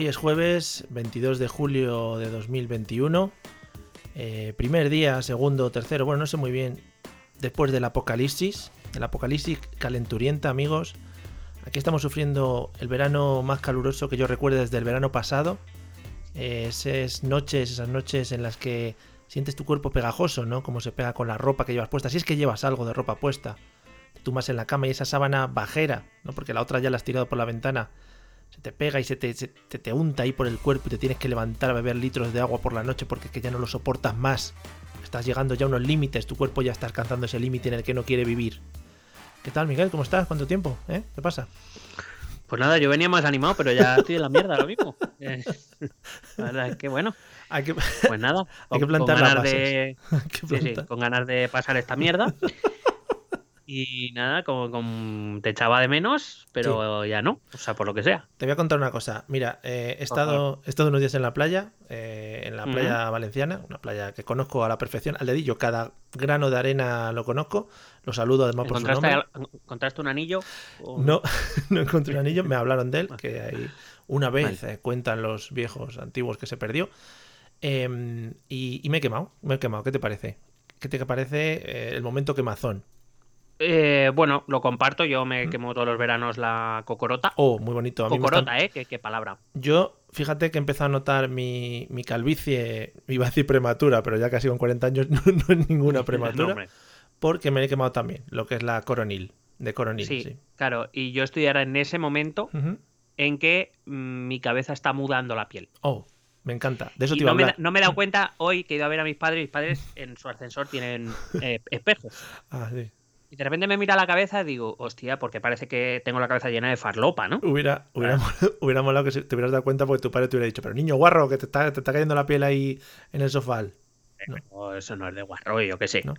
Hoy es jueves 22 de julio de 2021. Eh, primer día, segundo, tercero, bueno, no sé muy bien. Después del apocalipsis, el apocalipsis calenturienta, amigos. Aquí estamos sufriendo el verano más caluroso que yo recuerdo desde el verano pasado. Eh, esas noches, esas noches en las que sientes tu cuerpo pegajoso, ¿no? Como se pega con la ropa que llevas puesta. Si es que llevas algo de ropa puesta. Te tumbas en la cama y esa sábana bajera, ¿no? Porque la otra ya la has tirado por la ventana. Se te pega y se te, se te, te unta ahí por el cuerpo y te tienes que levantar a beber litros de agua por la noche porque es que ya no lo soportas más. Estás llegando ya a unos límites, tu cuerpo ya está alcanzando ese límite en el que no quiere vivir. ¿Qué tal, Miguel? ¿Cómo estás? ¿Cuánto tiempo? ¿Eh? ¿Qué pasa? Pues nada, yo venía más animado, pero ya estoy en la mierda ahora mismo. Eh, la verdad es que bueno. Hay que, Pues nada, hay que con- plantar con las ganas bases. de, Hay que sí, sí, plantar. con ganas de pasar esta mierda. Y nada, como, como te echaba de menos, pero ya no, o sea, por lo que sea. Te voy a contar una cosa. Mira, eh, he, estado, he estado unos días en la playa, eh, en la playa valenciana, una playa que conozco a la perfección, al dedillo. Cada grano de arena lo conozco. Lo saludo además por su ¿Encontraste, nombre. ¿Encontraste un anillo? O- No, no encontré un anillo, me hablaron de él, que hay una vez Vale. eh, cuentan los viejos antiguos que se perdió. Em, y, y me he quemado, me he quemado. ¿Qué te parece? ¿Qué te parece eh, el momento quemazón? Eh, bueno, lo comparto, yo me quemo todos los veranos la cocorota. Oh, muy bonito. A mí me están- Cocorota, ¿eh? ¿Qué, qué palabra. Yo, fíjate que he empezado a notar mi, mi calvicie, iba a decir prematura, pero ya casi con 40 años no, no es ninguna prematura, porque me he quemado también, lo que es la coronil, de coronil, Sí, sí. claro, y yo estoy ahora en ese momento en que mm, mi cabeza está mudando la piel. Oh, me encanta. De eso te iba a no, me, hablar. da- no me he dado cuenta hoy que he ido a ver a mis padres. Mis padres en su ascensor tienen eh, espejos. Ah, sí. Y de repente me mira la cabeza y digo, hostia, porque parece que tengo la cabeza llena de farlopa, ¿no? Hubiera, hubiera, molado, hubiera molado que te hubieras dado cuenta porque tu padre te hubiera dicho, pero niño guarro, que te está, te está cayendo la piel ahí en el sofá. No. Eso no es de guarro, yo qué sé. No.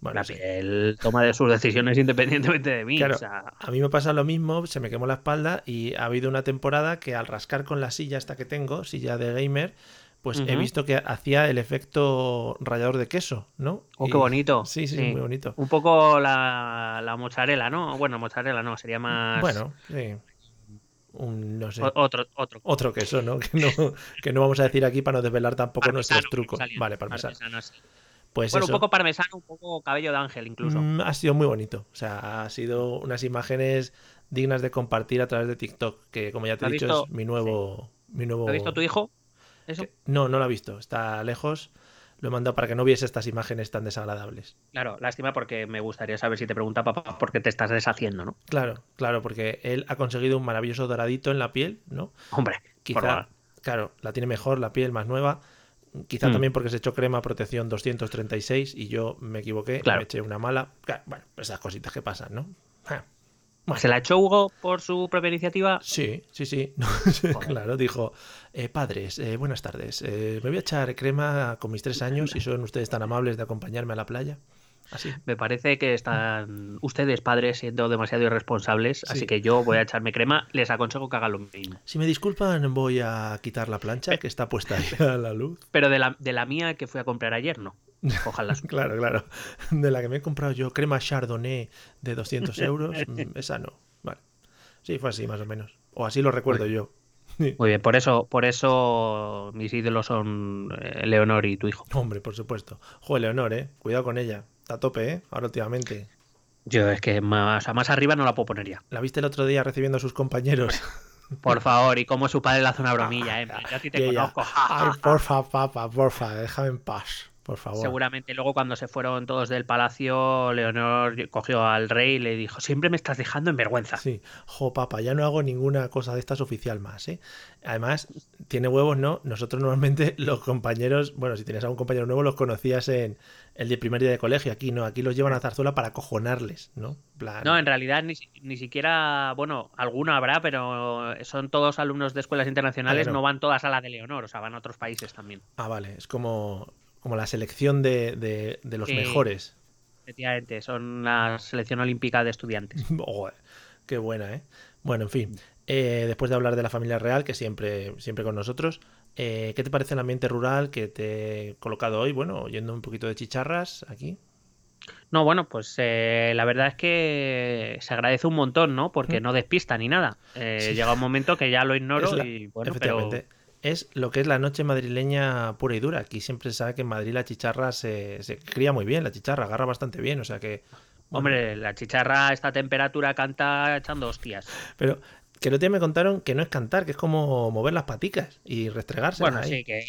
Bueno, la sí. piel toma de sus decisiones independientemente de mí. Claro, o sea, a mí me pasa lo mismo, se me quemó la espalda y ha habido una temporada que al rascar con la silla esta que tengo, silla de gamer, pues he visto que hacía el efecto rallador de queso, ¿no? Oh, Y- qué bonito. Sí, sí, Sí. muy bonito. un poco la, la mozzarella, ¿no? Bueno, mozzarella no, sería más. Bueno, sí. Un, no sé. otro, otro. Otro queso, ¿no? Que, ¿no? que no vamos a decir aquí para no desvelar tampoco nuestros trucos. Vale, parmesano. parmesano, sí. Pues Bueno, eso. un poco parmesano, un poco cabello de ángel incluso. Mm, ha sido muy bonito. O sea, ha sido unas imágenes dignas de compartir a través de TikTok, que como ya te he ¿Lo ha dicho visto? es mi nuevo, mi nuevo. ¿Lo ha visto tu hijo? Eso. No, no lo ha visto. Está lejos. Lo he mandado para que no viese estas imágenes tan desagradables. Claro, lástima porque me gustaría saber si te pregunta papá por qué te estás deshaciendo, ¿no? Claro, claro, porque él ha conseguido un maravilloso doradito en la piel, ¿no? Hombre, por Quizá, favor. claro, la tiene mejor, la piel más nueva. Quizá Mm. también porque se echó crema protección 236 y yo me equivoqué, Claro. me eché una mala. Claro, bueno, esas cositas que pasan, ¿no? Ja. Bueno. ¿Se la echó Hugo por su propia iniciativa? Sí, sí, sí. claro, dijo, eh, padres, eh, buenas tardes. eh, me voy a echar crema con mis tres años si son ustedes tan amables de acompañarme a la playa. Así. Me parece que están ustedes, padres, siendo demasiado irresponsables, Sí. así que yo voy a echarme crema. Les aconsejo que hagan lo mismo. Si me disculpan, voy a quitar la plancha que está puesta ahí a la luz. Pero de la, de la mía que fui a comprar ayer, no. Ojalá. Claro, claro. De la que me he comprado yo, crema Chardonnay de 200 euros, mm, esa no. Vale. Sí, fue así más o menos. O así lo recuerdo yo. Sí. Muy bien, por eso, por eso mis ídolos son eh, Leonor y tu hijo. Hombre, por supuesto. Joder, Leonor, eh. Cuidado con ella. Está a tope, eh. Ahora últimamente. Yo es que más, más arriba no la puedo poner ya. La viste el otro día recibiendo a sus compañeros. Por favor, y cómo su padre le hace una bromilla, ¿eh? Yo a ti te conozco. Ay, porfa, papá, porfa, déjame en paz. Por favor. Seguramente luego cuando se fueron todos del palacio, Leonor cogió al rey y le dijo, siempre me estás dejando en vergüenza. Sí, jo, papa, ya no hago ninguna cosa de estas oficial más, ¿eh? Además, tiene huevos, ¿no? Nosotros normalmente los compañeros, bueno, si tienes a un compañero nuevo, los conocías en el de primer día de colegio. Aquí no, aquí los llevan a Zarzuela para acojonarles, ¿no? Plan- No, en realidad ni, ni siquiera, bueno, alguno habrá, pero son todos alumnos de escuelas internacionales, no van todas a la de Leonor, o sea, van a otros países también. Ah, vale, es como, como la selección de, de- de los Sí. mejores. Efectivamente, son la selección olímpica de estudiantes. Joder, qué buena, ¿eh? Bueno, en fin, eh, después de hablar de la familia real, que siempre, siempre con nosotros, eh, ¿qué te parece el ambiente rural que te he colocado hoy? Bueno, oyendo un poquito de chicharras aquí. No, bueno, pues eh, la verdad es que se agradece un montón, ¿no? Porque no despista ni nada. Eh, Sí. Llega un momento que ya lo ignoro la- y bueno, pero efectivamente. Es lo que es la noche madrileña pura y dura. Aquí siempre se sabe que en Madrid la chicharra se, se cría muy bien, la chicharra agarra bastante bien, o sea que... bueno, Hombre, la chicharra a esta temperatura canta echando hostias. Pero que el otro día me contaron que no es cantar, que es como mover las paticas y restregarse Bueno, ahí. sí, que,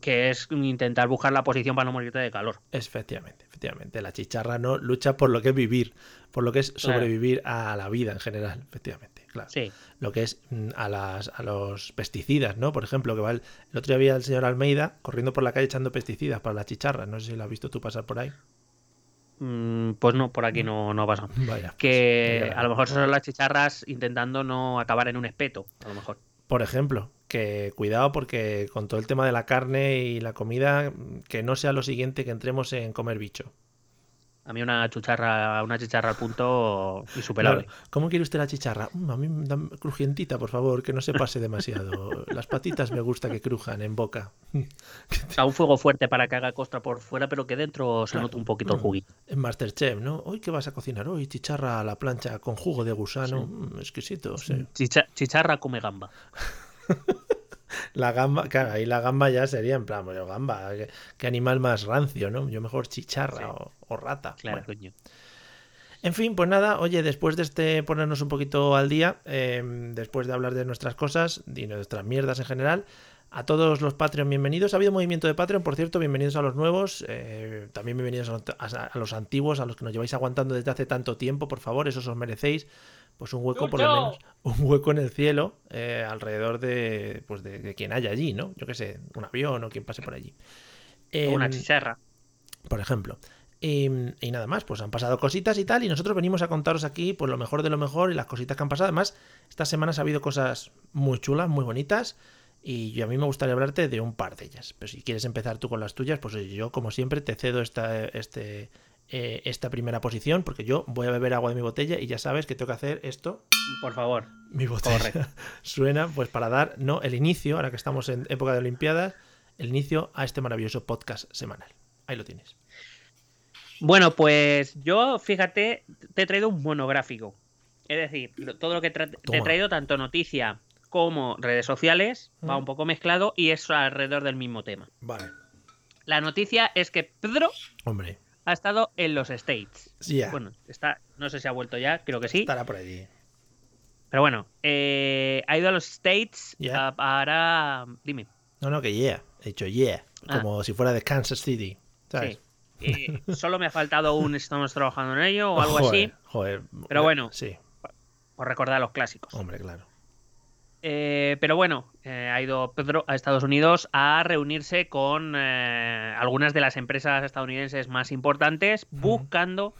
que es intentar buscar la posición para no morirte de calor. Efectivamente, efectivamente. La chicharra no lucha por lo que es vivir, por lo que es Claro. sobrevivir a la vida en general, efectivamente, claro. Sí. Lo que es mm, a, las, a los pesticidas, ¿no? Por ejemplo, que va el, el otro día había el señor Almeida corriendo por la calle echando pesticidas para la chicharra. No sé si lo has visto tú pasar por ahí. Mm, Pues no, por aquí no, no. Vaya. pues, Que qué a lo mejor son las chicharras intentando no acabar en un espeto, a lo mejor. Por ejemplo, que cuidado porque con todo el tema de la carne y la comida, mm, que no sea lo siguiente que entremos en comer bicho. A mí una chucharra, una chicharra al punto insuperable. Claro. ¿Cómo quiere usted la chicharra? Mm, a mí dame crujientita, por favor, que no se pase demasiado. Las patitas me gusta que crujan en boca. Sea, un fuego fuerte para que haga costra por fuera, pero que dentro se Claro. note un poquito el Mm. juguito. En Masterchef, ¿no? Hoy qué vas a cocinar hoy, chicharra a la plancha con jugo de gusano, Mm, exquisito. sí. Chicha- chicharra come gamba. La gamba, claro, ahí la gamba ya sería en plan, bueno, gamba, qué, animal más rancio, ¿no? Yo mejor chicharra Sí. o, o rata. Claro, Bueno. coño. En fin, pues nada, oye, después de este ponernos un poquito al día, eh, después de hablar de nuestras cosas y nuestras mierdas en general, a todos los Patreon bienvenidos. Ha habido movimiento de Patreon, por cierto, bienvenidos a los nuevos, eh, también bienvenidos a, los- a- a los antiguos, a los que nos lleváis aguantando desde hace tanto tiempo, por favor, eso os merecéis. Pues un hueco, por lo menos, un hueco en el cielo, eh, alrededor de, pues de, de quien haya allí, ¿no? Yo qué sé, un avión o quien pase por allí. Una Em, chicharra. por ejemplo. Y, y nada más, pues han pasado cositas y tal, y nosotros venimos a contaros aquí pues lo mejor de lo mejor y las cositas que han pasado. Además, estas semanas ha habido cosas muy chulas, muy bonitas, y yo- a mí me gustaría hablarte de un par de ellas. Pero si quieres empezar tú con las tuyas, pues yo como siempre te cedo esta, este, eh, esta primera posición, porque yo voy a beber agua de mi botella y ya sabes que tengo que hacer esto. Por favor. Mi botella suena pues para dar no el inicio, ahora que estamos en época de Olimpiadas, el inicio a este maravilloso podcast semanal. Ahí lo tienes. Bueno, pues yo, fíjate, te he traído un monográfico. Es decir, todo lo que te he traído, tanto noticia como redes sociales, va un poco mezclado y es alrededor del mismo tema. Vale. La noticia es que Pedro Hombre, ha estado en los States. ya. Bueno, está, no sé si ha vuelto ya, creo que sí. Estará por allí. Pero bueno, eh, ha ido a los States Ya. ah, para. Dime. No, no, que yeah. He dicho yeah. Ah. Como si fuera de Kansas City. ¿Sabes? Sí. Eh, solo me ha faltado un estamos trabajando en ello o algo joder, así, Joder. Pero bueno. Sí, por recordar los clásicos. hombre, claro. Eh, pero bueno, eh, ha ido Pedro a Estados Unidos a reunirse con eh, algunas de las empresas estadounidenses más importantes, buscando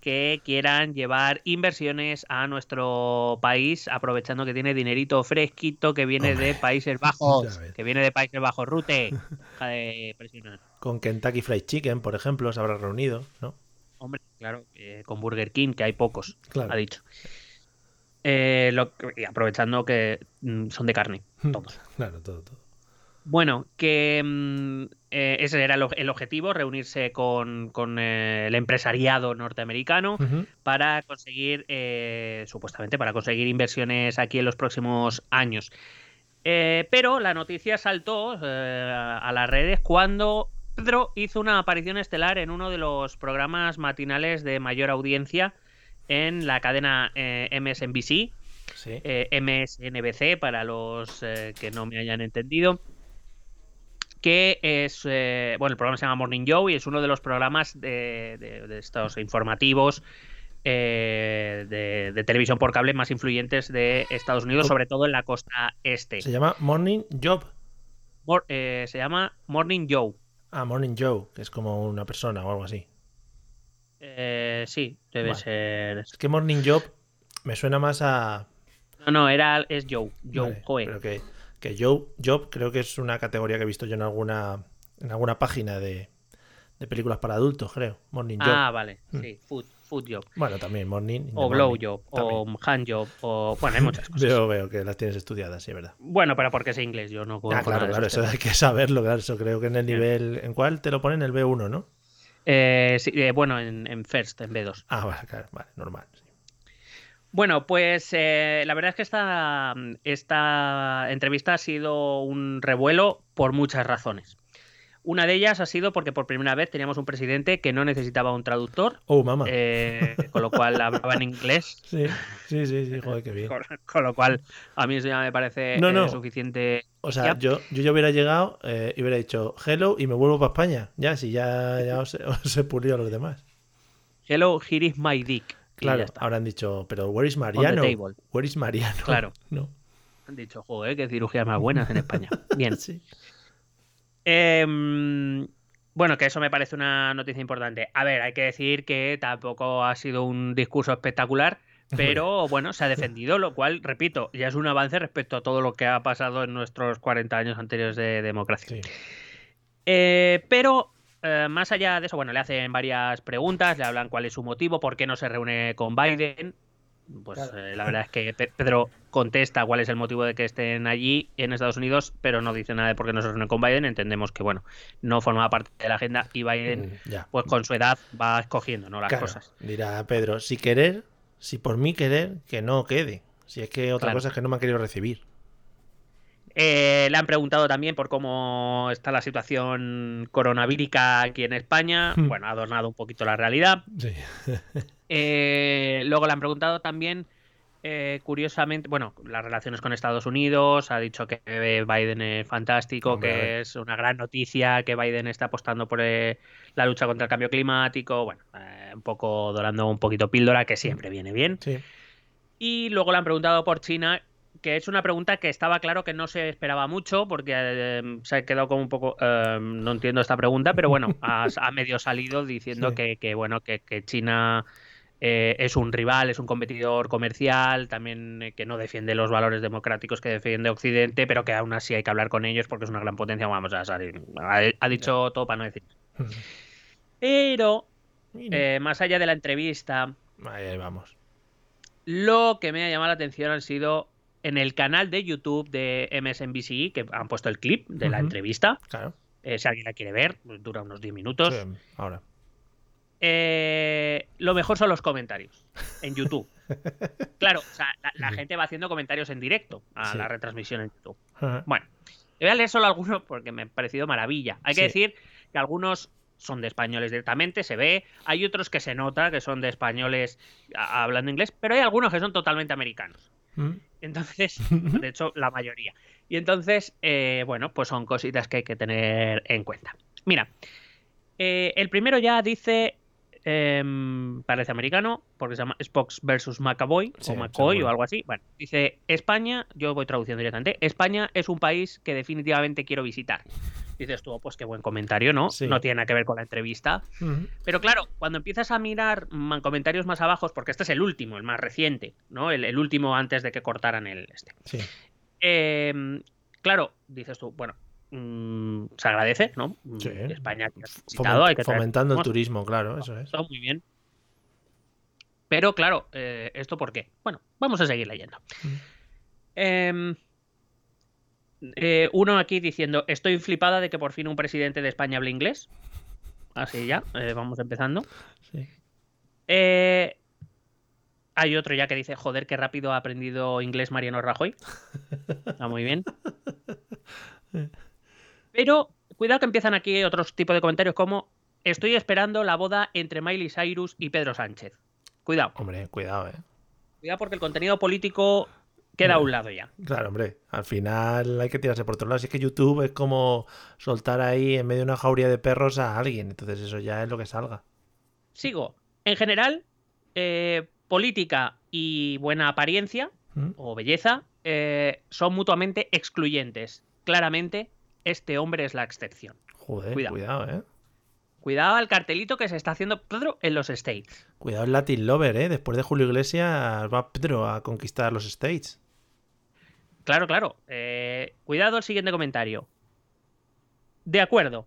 que quieran llevar inversiones a nuestro país, aprovechando que tiene dinerito fresquito que viene Hombre, de Países Bajos, que viene de Países Bajos, Rute. Deja de presionar. Con Kentucky Fried Chicken, por ejemplo, se habrá reunido, ¿no? Hombre, claro, eh, con Burger King, que hay pocos, Claro. ha dicho. Eh, lo y aprovechando que mm, son de carne, todos. Claro, todo, todo. Bueno, que mm, eh, ese era el, objetivo, reunirse con, con, eh, el empresariado norteamericano para conseguir, supuestamente, para conseguir inversiones aquí en los próximos años. Eh, pero la noticia saltó a las redes cuando Pedro hizo una aparición estelar en uno de los programas matinales de mayor audiencia en la cadena eh, MSNBC, Sí. eh, MSNBC para los eh, que no me hayan entendido, que es, bueno, el programa se llama Morning Joe y es uno de los programas de, de- de estos informativos eh, de, de televisión por cable más influyentes de Estados Unidos, sobre todo en la costa este. Se llama Morning Job. Mor- se llama Morning Joe. Ah, Morning Joe, que es como una persona o algo así. Eh, sí, debe Vale. ser. Es que Morning Job me suena más a. No, no, era, es Joe. Joe, Vale, Joe. Pero que, que Joe, Job creo que es una categoría que he visto yo en alguna, en alguna página de, de películas para adultos, creo. Morning Job. Ah, vale, Mm. sí, Food, food Job. Bueno, también Morning. O Blow morning. Job, También. o Hand Job, o. Bueno, hay muchas cosas. Veo, veo que las tienes estudiadas, sí, es verdad. Bueno, pero porque es inglés, yo no Ah, conozco claro, claro, eso hay que saberlo, claro. Eso creo que en el nivel. ¿En cuál te lo ponen? El B1, ¿no? Eh, sí, eh, bueno, en, en First, en B2. Ah, vale, claro, vale, normal. sí. Bueno, pues eh, la verdad es que esta, esta entrevista ha sido un revuelo por muchas razones. Una de ellas ha sido porque por primera vez teníamos un presidente que no necesitaba un traductor, Oh, mamá. eh, con lo cual hablaba en inglés, Sí, sí, sí, sí, joder, qué bien. con, con lo cual a mí eso ya me parece No, eh, no. suficiente. O sea, yo, yo ya hubiera llegado eh, y hubiera dicho hello y me vuelvo para España. Ya, si ya, ya os, os he pulido a los demás. Hello, here is my dick. Claro, habrán dicho, pero where is Mariano? Where is Mariano? Claro. No. Han dicho, joder, qué cirugías más buenas en España. Bien. Sí. Em, bueno, que eso me parece una noticia importante. A ver, hay que decir que tampoco ha sido un discurso espectacular, pero bueno, se ha defendido, lo cual, repito, ya es un avance respecto a todo lo que ha pasado en nuestros 40 años anteriores de democracia. Sí. Eh, pero eh, más allá de eso, bueno, le hacen varias preguntas, le hablan cuál es su motivo, por qué no se reúne con Biden. Pues Claro. eh, la verdad es que Pe- Pedro contesta cuál es el motivo de que estén allí en Estados Unidos, pero no dice nada de por qué no se reúne con Biden. Entendemos que, bueno, no forma parte de la agenda y Biden, Mm, Ya. pues con su edad, va escogiendo ¿no? las Claro, cosas. Dirá Pedro, si querer, si por mí querer, que no quede. Si es que otra Claro. cosa es que no me han querido recibir. Eh, le han preguntado también por cómo está la situación coronavírica aquí en España. Hmm. Bueno, ha adornado un poquito la realidad. Sí. Eh, luego le han preguntado también, eh, curiosamente, bueno, las relaciones con Estados Unidos. Ha dicho que Biden es fantástico, Hombre, que es una gran noticia, que Biden está apostando por la lucha contra el cambio climático. Bueno, un poco dorando un poquito píldora, que siempre viene bien. Sí. Y luego le han preguntado por China, que es una pregunta que estaba claro que no se esperaba mucho, porque eh, se ha quedado como un poco. eh, no entiendo esta pregunta, pero bueno, ha, medio salido diciendo Sí. que, que, bueno, que, que China. eh, es un rival, es un competidor comercial, también eh, que no defiende los valores democráticos que defiende Occidente, pero que aún así hay que hablar con ellos porque es una gran potencia. Vamos a salir. Ha, ha dicho todo para no decir. Pero, eh, más allá de la entrevista, ahí vamos. Lo que me ha llamado la atención han sido en el canal de YouTube de MSNBC, que han puesto el clip de la entrevista. Claro. eh, si alguien la quiere ver, dura unos 10 minutos. Sí, ahora. Eh, lo mejor son los comentarios en YouTube. claro, o sea, la, gente va haciendo comentarios en directo a Sí. la retransmisión en YouTube. Ajá. Bueno, le voy a leer solo algunos porque me ha parecido maravilla. Hay que decir que algunos son de españoles directamente, se ve. Hay otros que se nota que son de españoles hablando inglés, pero hay algunos que son totalmente americanos. Mm. Entonces, de hecho, la mayoría. Y entonces, eh, bueno, pues son cositas que hay que tener en cuenta. Mira, eh, el primero ya dice, em, parece americano, porque se llama Spox versus McAvoy Sí, o McCoy o algo así. Bueno, dice, España, yo voy traduciendo directamente, España es un país que definitivamente quiero visitar. Dices tú, "Oh, pues qué buen comentario, ¿no? Sí. No tiene nada que ver con la entrevista. Pero claro, cuando empiezas a mirar comentarios más abajo, porque este es el último, el más reciente, ¿no? El, el último antes de que cortaran el este. Sí. Eh, claro, dices tú, bueno, mm, se agradece, ¿no? Mm, Sí. España que has Foment- visitado, hay que traer fomentando el turismo, claro, eso es. todo muy bien. Pero claro, eh, ¿esto por qué? Bueno, vamos a seguir leyendo. Em, eh, uno aquí diciendo, estoy flipada de que por fin un presidente de España hable inglés. Así ya, eh, vamos empezando. Sí. Eh, hay otro ya que dice, joder, qué rápido ha aprendido inglés Mariano Rajoy. Está muy bien. Pero cuidado que empiezan aquí otros tipos de comentarios como, estoy esperando la boda entre Miley Cyrus y Pedro Sánchez. Cuidado, Hombre, cuidado, eh. cuidado porque el contenido político queda a un lado ya. Claro, hombre, al final hay que tirarse por otro lado. Si es que YouTube es como soltar ahí en medio de una jauría de perros a alguien, entonces eso ya es lo que salga. Sigo. En general, eh, política y buena apariencia ¿Mm? o belleza eh, son mutuamente excluyentes. Claramente, este hombre es la excepción. Joder, Cuidado. cuidado, eh. Cuidado al cartelito que se está haciendo Pedro en los States. Cuidado el Latin Lover, eh. Después de Julio Iglesias va Pedro a conquistar los States. Claro, claro. Eh, cuidado el siguiente comentario. De acuerdo,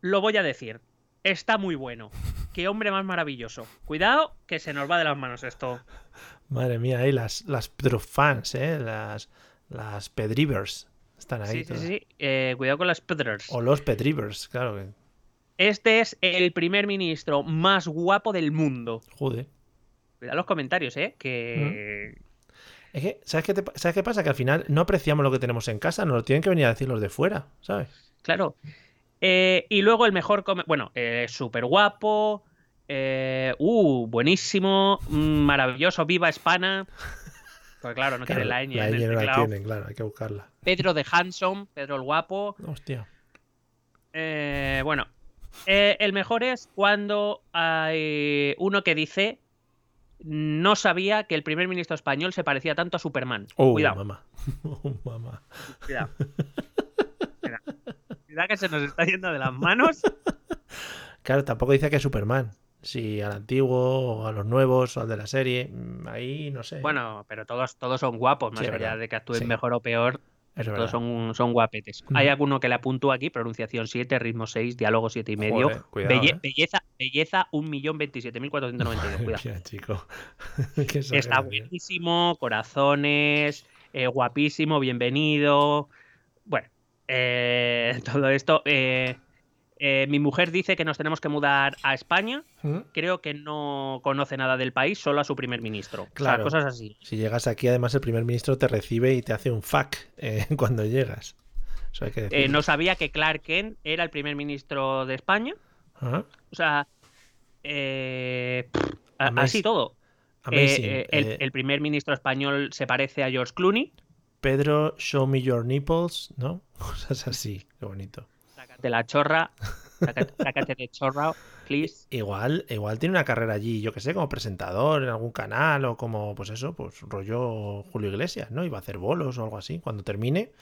lo voy a decir. Está muy bueno. Qué hombre más maravilloso. Cuidado que se nos va de las manos esto. Madre mía, ahí las, las Pedro fans, eh. Las, las Pedrivers. Están ahí. Sí, sí, todas. sí. Eh, cuidado con las Pedrers. O los Pedrivers, claro que. Este es el primer ministro más guapo del mundo. Joder. Cuidado los comentarios, ¿eh? Que... Es que, ¿sabes qué, te ¿sabes qué pasa? Que al final no apreciamos lo que tenemos en casa, nos lo tienen que venir a decir los de fuera, ¿sabes? Claro. Eh, y luego el mejor. Bueno, eh, súper guapo. eh, uh, buenísimo. mm, Maravilloso. Viva España. Pues claro, no tiene la ñ la ñ no la tienen, claro, hay que buscarla. Pedro de Hanson. Pedro el guapo. Hostia. Eh, bueno. eh, el mejor es cuando hay uno que dice. No sabía que el primer ministro español se parecía tanto a Superman. Oh, Cuidado. mamá. Oh, mamá. Cuidado. Cuidado. Cuidado que se nos está yendo de las manos. Claro, tampoco dice que es Superman. Si al antiguo, o a los nuevos, o al de la serie. mm, Ahí no sé. Bueno, pero todos, todos son guapos, más Sí, allá verdad. de que actúen Sí. mejor o peor, Eso todos son, son guapetes. Mm. Hay alguno que le apuntto aquí, pronunciación 7, ritmo 6, diálogo 7 y medio. Joder, cuidado, Belle- eh. Belleza, belleza 1.027.492. Cuidado. Mira, chico. Está exageración. buenísimo, corazones, eh, guapísimo, bienvenido. Bueno, eh, todo esto. Eh, mi mujer dice que nos tenemos que mudar a España. ¿Mm? Creo que no conoce nada del país, solo a su primer ministro. Claro. O sea, cosas así. Si llegas aquí, además, el primer ministro te recibe y te hace un fuck eh, cuando llegas. Eso hay que decir. Eh, no sabía que Clark Kent era el primer ministro de España. O sea, pff, así todo. El, el primer ministro español se parece a George Clooney. Pedro, show me your nipples, ¿no? Cosas así. Qué bonito. Sácate la chorra. Sácate, sácate de chorra, please. Igual, igual tiene una carrera allí, yo que sé, como presentador en algún canal o como, pues eso, pues rollo Julio Iglesias, ¿no? Iba a hacer bolos o algo así. Cuando termine,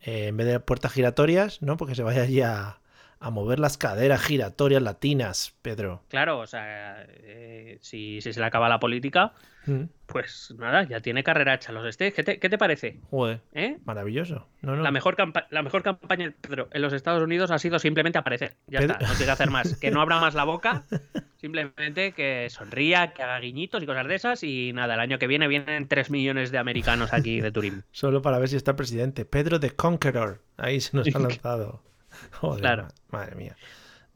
eh, en vez de puertas giratorias, ¿no? Porque se vaya allí a, a mover las caderas giratorias latinas, Pedro. Claro, o sea, eh, si, si se le acaba la política, Mm, pues nada, ya tiene carrera hecha los States. ¿Qué te, qué te parece? Joder, ¿Eh? maravilloso. No, no. La, mejor la mejor campaña de Pedro en los Estados Unidos ha sido simplemente aparecer. Ya Pedro- está, no tiene que hacer más. Que no abra más la boca, simplemente que sonría, que haga guiñitos y cosas de esas. Y nada, el año que viene vienen 3 millones de americanos aquí de turismo. Solo para ver si está presidente. Pedro the Conqueror. Ahí se nos ha lanzado. Joder, Claro. ma- madre mía.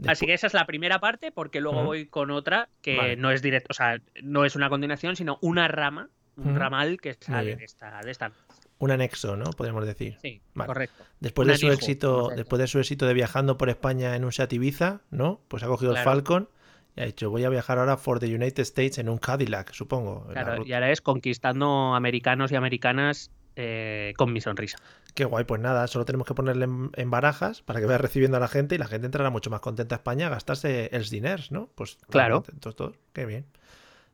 Así que esa es la primera parte, porque luego voy con otra que Vale. no es directo, o sea, no es una continuación, sino una rama, un ramal que sale de esta, de esta. Un anexo, ¿no? Podríamos decir. Sí, Vale. correcto. Después Un de su éxito, después de su éxito de viajando por España en un Seat Ibiza, ¿no? Pues ha cogido el. Falcon y ha dicho, voy a viajar ahora for the United States en un Cadillac, supongo. Claro, y ahora es conquistando americanos y americanas eh, con mi sonrisa. Qué guay, pues nada, solo tenemos que ponerle en, en barajas para que vaya recibiendo a la gente y la gente entrará mucho más contenta a España a gastarse els diners, ¿no? Pues Claro. contentos todos. Qué bien.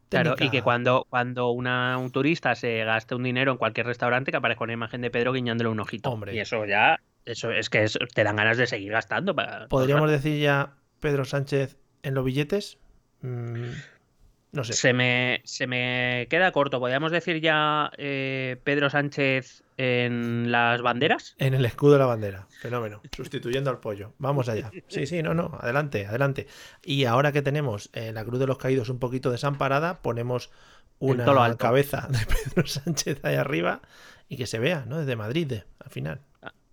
Claro, y que cuando, cuando una, un turista se gaste un dinero en cualquier restaurante, que aparezca una imagen de Pedro guiñándole un ojito. Hombre. Y eso ya, eso es que es- te dan ganas de seguir gastando. Para, ¿Podríamos decir ya Pedro Sánchez en los billetes? Mm, no sé. Se me, se me queda corto. ¿Podríamos decir ya eh, Pedro Sánchez en las banderas? En el escudo de la bandera. Fenómeno. Sustituyendo al pollo. Vamos allá. Sí, sí, no, no. Adelante, adelante. Y ahora que tenemos eh, la Cruz de los Caídos un poquito desamparada, ponemos una cabeza de Pedro Sánchez ahí arriba y que se vea, ¿no? Desde Madrid, de- al final.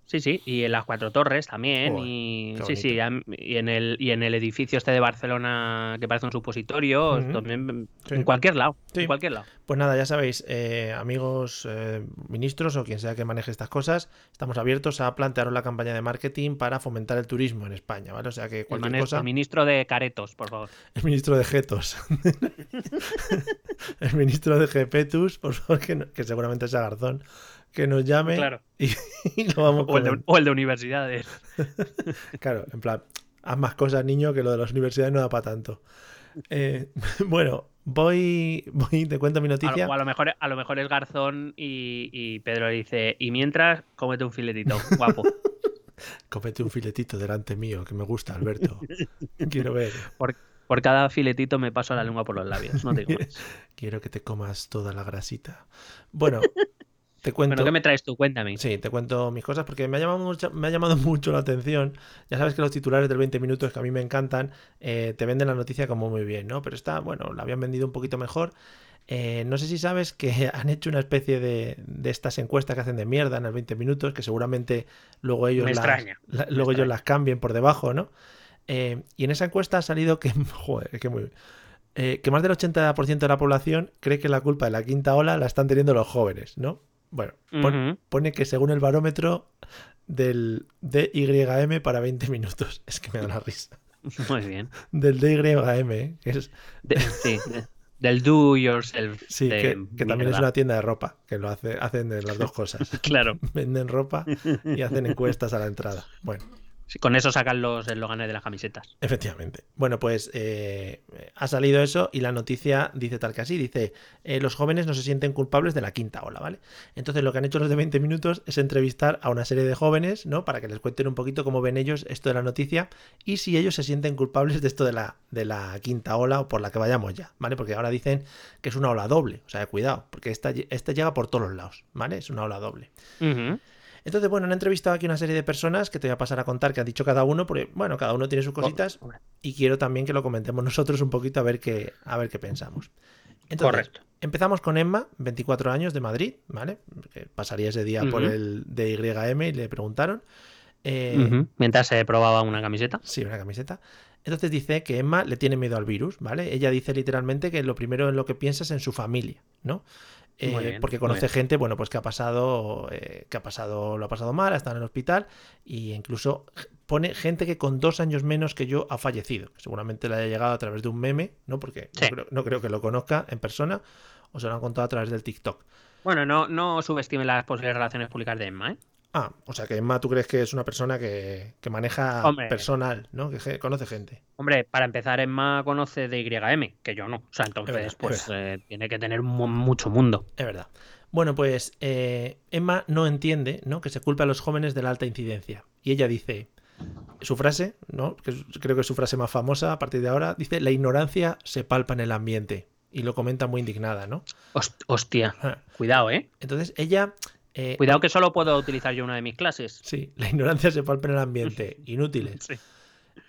Sí, sí, y en las Cuatro Torres también. Joder, y sí, sí, y en, el, y en el edificio este de Barcelona que parece un supositorio, Ujú. también Sí. en cualquier lado. Sí. En cualquier lado. Pues nada, ya sabéis, eh, amigos eh, ministros o quien sea que maneje estas cosas, estamos abiertos a plantearos la campaña de marketing para fomentar el turismo en España, ¿vale? O sea que El, cualquier mane- cosa. el ministro de Caretos, por favor. El ministro de Getos. el ministro de Gepetus, por favor, que, no- que seguramente sea Garzón, que nos llame Claro. y, y lo vamos O el, de, o el de universidades. Claro, en plan, haz más cosas, niño, que lo de las universidades no da para tanto. Eh, bueno, voy, voy, te cuento mi noticia. a lo mejor, a lo mejor es Garzón y, y Pedro le dice, y mientras, cómete un filetito, guapo. Cómete un filetito delante mío, que me gusta, Alberto. Quiero ver. Por, por cada filetito me paso la lengua por los labios, no te. Quiero que te comas toda la grasita. Bueno, te cuento. Bueno, ¿qué me traes tú? Cuéntame. Sí, te cuento mis cosas porque me ha llamado mucho, me ha llamado mucho la atención. Ya sabes que los titulares del 20 minutos que a mí me encantan eh, te venden la noticia como muy bien, ¿no? Pero esta, bueno, la habían vendido un poquito mejor. Eh, no sé si sabes que han hecho una especie de, de estas encuestas que hacen de mierda en el 20 minutos, que seguramente luego ellos, Me las, la- me luego ellos las cambien por debajo, ¿no? Eh, y en esa encuesta ha salido que, joder, que muy que más del 80% de la población cree que la culpa de la quinta ola la están teniendo los jóvenes, ¿no? Bueno, pon- pone que según el barómetro del DYM para 20 minutos. Es que me da la risa. Muy bien. Del DYM, ¿eh? que es, De- sí, de- del do yourself. sí, de que, que también es una tienda de ropa, que lo hace, hacen de las dos cosas. Claro. Venden ropa y hacen encuestas a la entrada. Bueno, Sí, con eso sacan los eslóganes de las camisetas. efectivamente. Bueno, pues eh, ha salido eso y la noticia dice tal que así. Dice, eh, los jóvenes no se sienten culpables de la quinta ola, ¿vale? Entonces lo que han hecho los de 20 minutos es entrevistar a una serie de jóvenes, ¿no? Para que les cuenten un poquito cómo ven ellos esto de la noticia y si ellos se sienten culpables de esto de la, de la quinta ola o por la que vayamos ya, ¿vale? Porque ahora dicen que es una ola doble, o sea, cuidado, porque esta, esta llega por todos los lados, ¿vale? Es una ola doble. Entonces, bueno, han entrevistado aquí una serie de personas que te voy a pasar a contar que han dicho cada uno, porque, bueno, cada uno tiene sus cositas Hombre, y quiero también que lo comentemos nosotros un poquito a ver qué, a ver qué pensamos. Entonces, Correcto. Empezamos con Emma, 24 años de Madrid, ¿vale? Que pasaría ese día por el DYM y le preguntaron. Eh. Mientras se probaba una camiseta. Sí, una camiseta. Entonces dice que Emma le tiene miedo al virus, ¿vale? Ella dice literalmente que lo primero en lo que piensa es en su familia, ¿no? Eh, bien, porque conoce gente, bueno, pues que ha pasado, eh, que ha pasado, lo ha pasado mal, ha estado en el hospital y incluso pone gente que con dos años menos que yo ha fallecido, seguramente le haya llegado a través de un meme, ¿no? Porque Sí. no, creo, no creo que lo conozca en persona o se lo han contado a través del TikTok. Bueno, no, no subestime las posibles relaciones públicas de Emma, ¿eh? Ah, o sea que Emma, tú crees que es una persona que, que maneja Hombre. personal, ¿no? Que conoce gente. Hombre, para empezar, Emma conoce de YM, que yo no. O sea, entonces, verdad, pues eh, tiene que tener mu- mucho mundo. Es verdad. Bueno, pues eh, Emma no entiende ¿no? que se culpe a los jóvenes de la alta incidencia. Y ella dice, su frase, ¿no? que creo que es su frase más famosa a partir de ahora, dice, la ignorancia se palpa en el ambiente. Y lo comenta muy indignada, ¿no? Host- Hostia, Ah, cuidado, ¿eh? Entonces ella... eh, Cuidado que solo puedo utilizar yo una de mis clases. Sí, la ignorancia se palpa en el ambiente. Inútiles. Sí,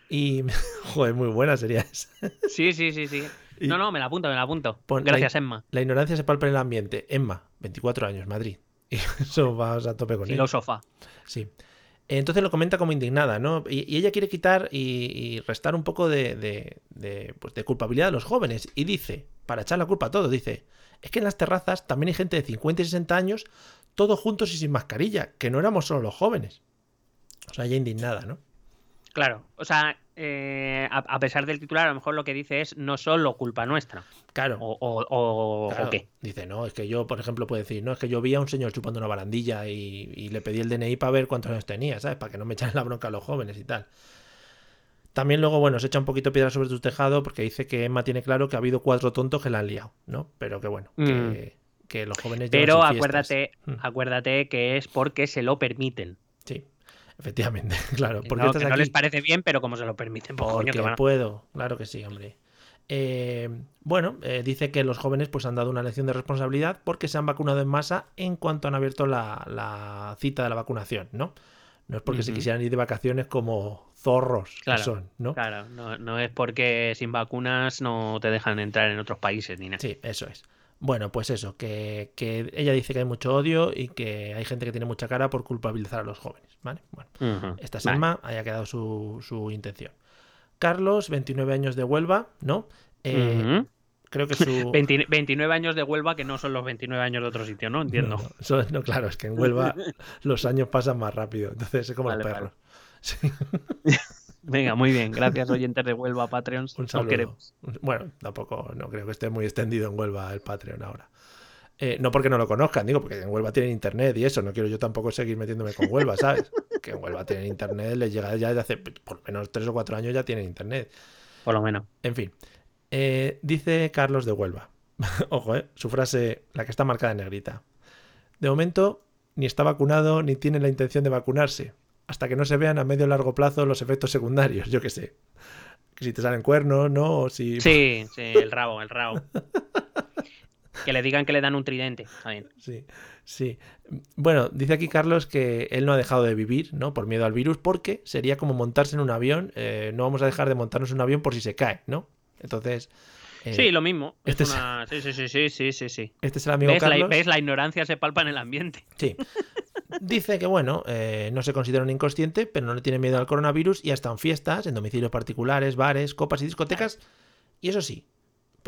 Y... Joder, muy buena sería esa. sí, sí, sí. sí. Y- No, no, me la apunto, me la apunto. Pon Gracias, Emma. La ignorancia se palpa en el ambiente. Emma, 24 años, Madrid. Y eso vas a tope con. Filósofa. Sí. Entonces lo comenta como indignada, ¿no? Y, y ella quiere quitar y, y restar un poco de, de- de, pues, de culpabilidad a los jóvenes. Y dice, para echar la culpa a todos, dice, es que en las terrazas también hay gente de 50 y 60 años, todos juntos y sin mascarilla, que no éramos solo los jóvenes. O sea, ella indignada, ¿no? Claro, o sea, eh, a, a pesar del titular, a lo mejor lo que dice es no solo culpa nuestra. Claro. O, o- o- Claro, o qué. Dice, no, es que yo, por ejemplo, puedo decir, no, es que yo vi a un señor chupando una barandilla y, y le pedí el DNI para ver cuántos años tenía, ¿sabes? Para que no me echaran la bronca a los jóvenes y tal. También luego, bueno, se echa un poquito piedra sobre tu tejado porque dice que Emma tiene claro que ha habido cuatro tontos que la han liado, ¿no? Pero que bueno, que, que los jóvenes llevan Pero acuérdate, Mm. acuérdate que es porque se lo permiten. Sí, efectivamente, claro. Que Porque no, estás que no aquí? les parece bien, pero como se lo permiten, pues coño, Porque que van a- puedo, claro que sí, hombre. Eh, bueno, eh, dice que los jóvenes pues han dado una lección de responsabilidad porque se han vacunado en masa en cuanto han abierto la, la cita de la vacunación, ¿no? No es porque se quisieran ir de vacaciones como zorros Claro, que son, ¿no? Claro, no, no es porque sin vacunas no te dejan entrar en otros países ni nada. Sí, eso es. Bueno, pues eso, que, que ella dice que hay mucho odio y que hay gente que tiene mucha cara por culpabilizar a los jóvenes, ¿vale? Bueno, esta Vale. Selma haya quedado su, su intención. Carlos, 29 años de Huelva, ¿no? Eh. Creo que su... 20 29 años de Huelva que no son los 29 años de otro sitio, ¿no? Entiendo. No, claro, es que en Huelva los años pasan más rápido, entonces es como Vale, vale. perros. Sí, Venga, muy bien. Gracias, oyentes de Huelva, Patreons. un Os saludo. queremos. Bueno, tampoco, no creo que esté muy extendido en Huelva el Patreon ahora. Eh, no porque no lo conozcan, digo, porque en Huelva tienen internet y eso, no quiero yo tampoco seguir metiéndome con Huelva, ¿sabes? Que en Huelva tienen internet, les llega ya desde hace por lo menos tres o cuatro años ya tienen internet. Por lo menos. En fin, eh, dice Carlos de Huelva. Ojo, eh, su frase, la que está marcada en negrita. De momento, ni está vacunado ni tiene la intención de vacunarse, hasta que no se vean a medio o largo plazo los efectos secundarios, yo qué sé. Que si te salen cuernos, ¿no? O si... Sí, sí, el rabo, el rabo. Que le digan que le dan un tridente. Bien. Sí, sí. Bueno, dice aquí Carlos que él no ha dejado de vivir, ¿no? Por miedo al virus, porque sería como montarse en un avión. eh, no vamos a dejar de montarnos en un avión por si se cae, ¿no? Entonces... eh, Sí, lo mismo. Es este es- una... Sí, sí, sí, sí, sí, sí, sí. Este es el amigo ¿Ves la, Carlos. ves? La ignorancia se palpa en el ambiente. Sí. Dice que, bueno, eh, no se considera un inconsciente, pero no le tiene miedo al coronavirus y hasta en fiestas, en domicilios particulares, bares, copas y discotecas. Y eso sí,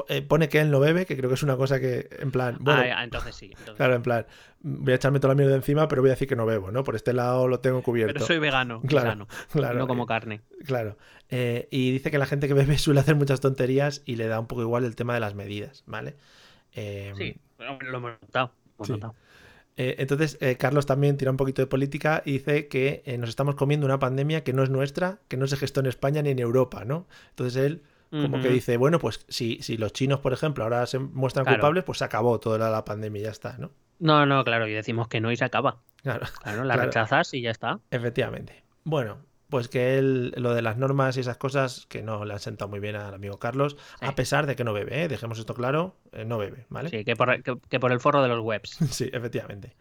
eh, pone que él no bebe, que creo que es una cosa que, en plan, bueno, Ah, ah, entonces sí. entonces- claro, en plan, voy a echarme toda la mierda encima, pero voy a decir que no bebo, ¿no? Por este lado lo tengo cubierto. Pero soy vegano. Claro, sano, claro, no como eh, carne. Claro. Eh, y dice que la gente que bebe suele hacer muchas tonterías y le da un poco igual el tema de las medidas, ¿vale? Eh, Sí, lo hemos notado. lo hemos Sí. notado. Eh, entonces, eh, Carlos también tira un poquito de política y dice que eh, nos estamos comiendo una pandemia que no es nuestra, que no se gestó en España ni en Europa, ¿no? Entonces él como que dice, bueno, pues si, si los chinos, por ejemplo, ahora se muestran Claro. culpables, pues se acabó toda la, la pandemia y ya está, ¿no? No, no, claro, y decimos que no y se acaba. Claro, Claro, la Claro. rechazas y ya está. efectivamente. Bueno, pues que él, lo de las normas y esas cosas, que no le han sentado muy bien al amigo Carlos, Sí. a pesar de que no bebe, ¿eh? Dejemos esto claro, eh, no bebe, ¿vale? Sí, que por, que, que por el forro de los webs. Sí, efectivamente.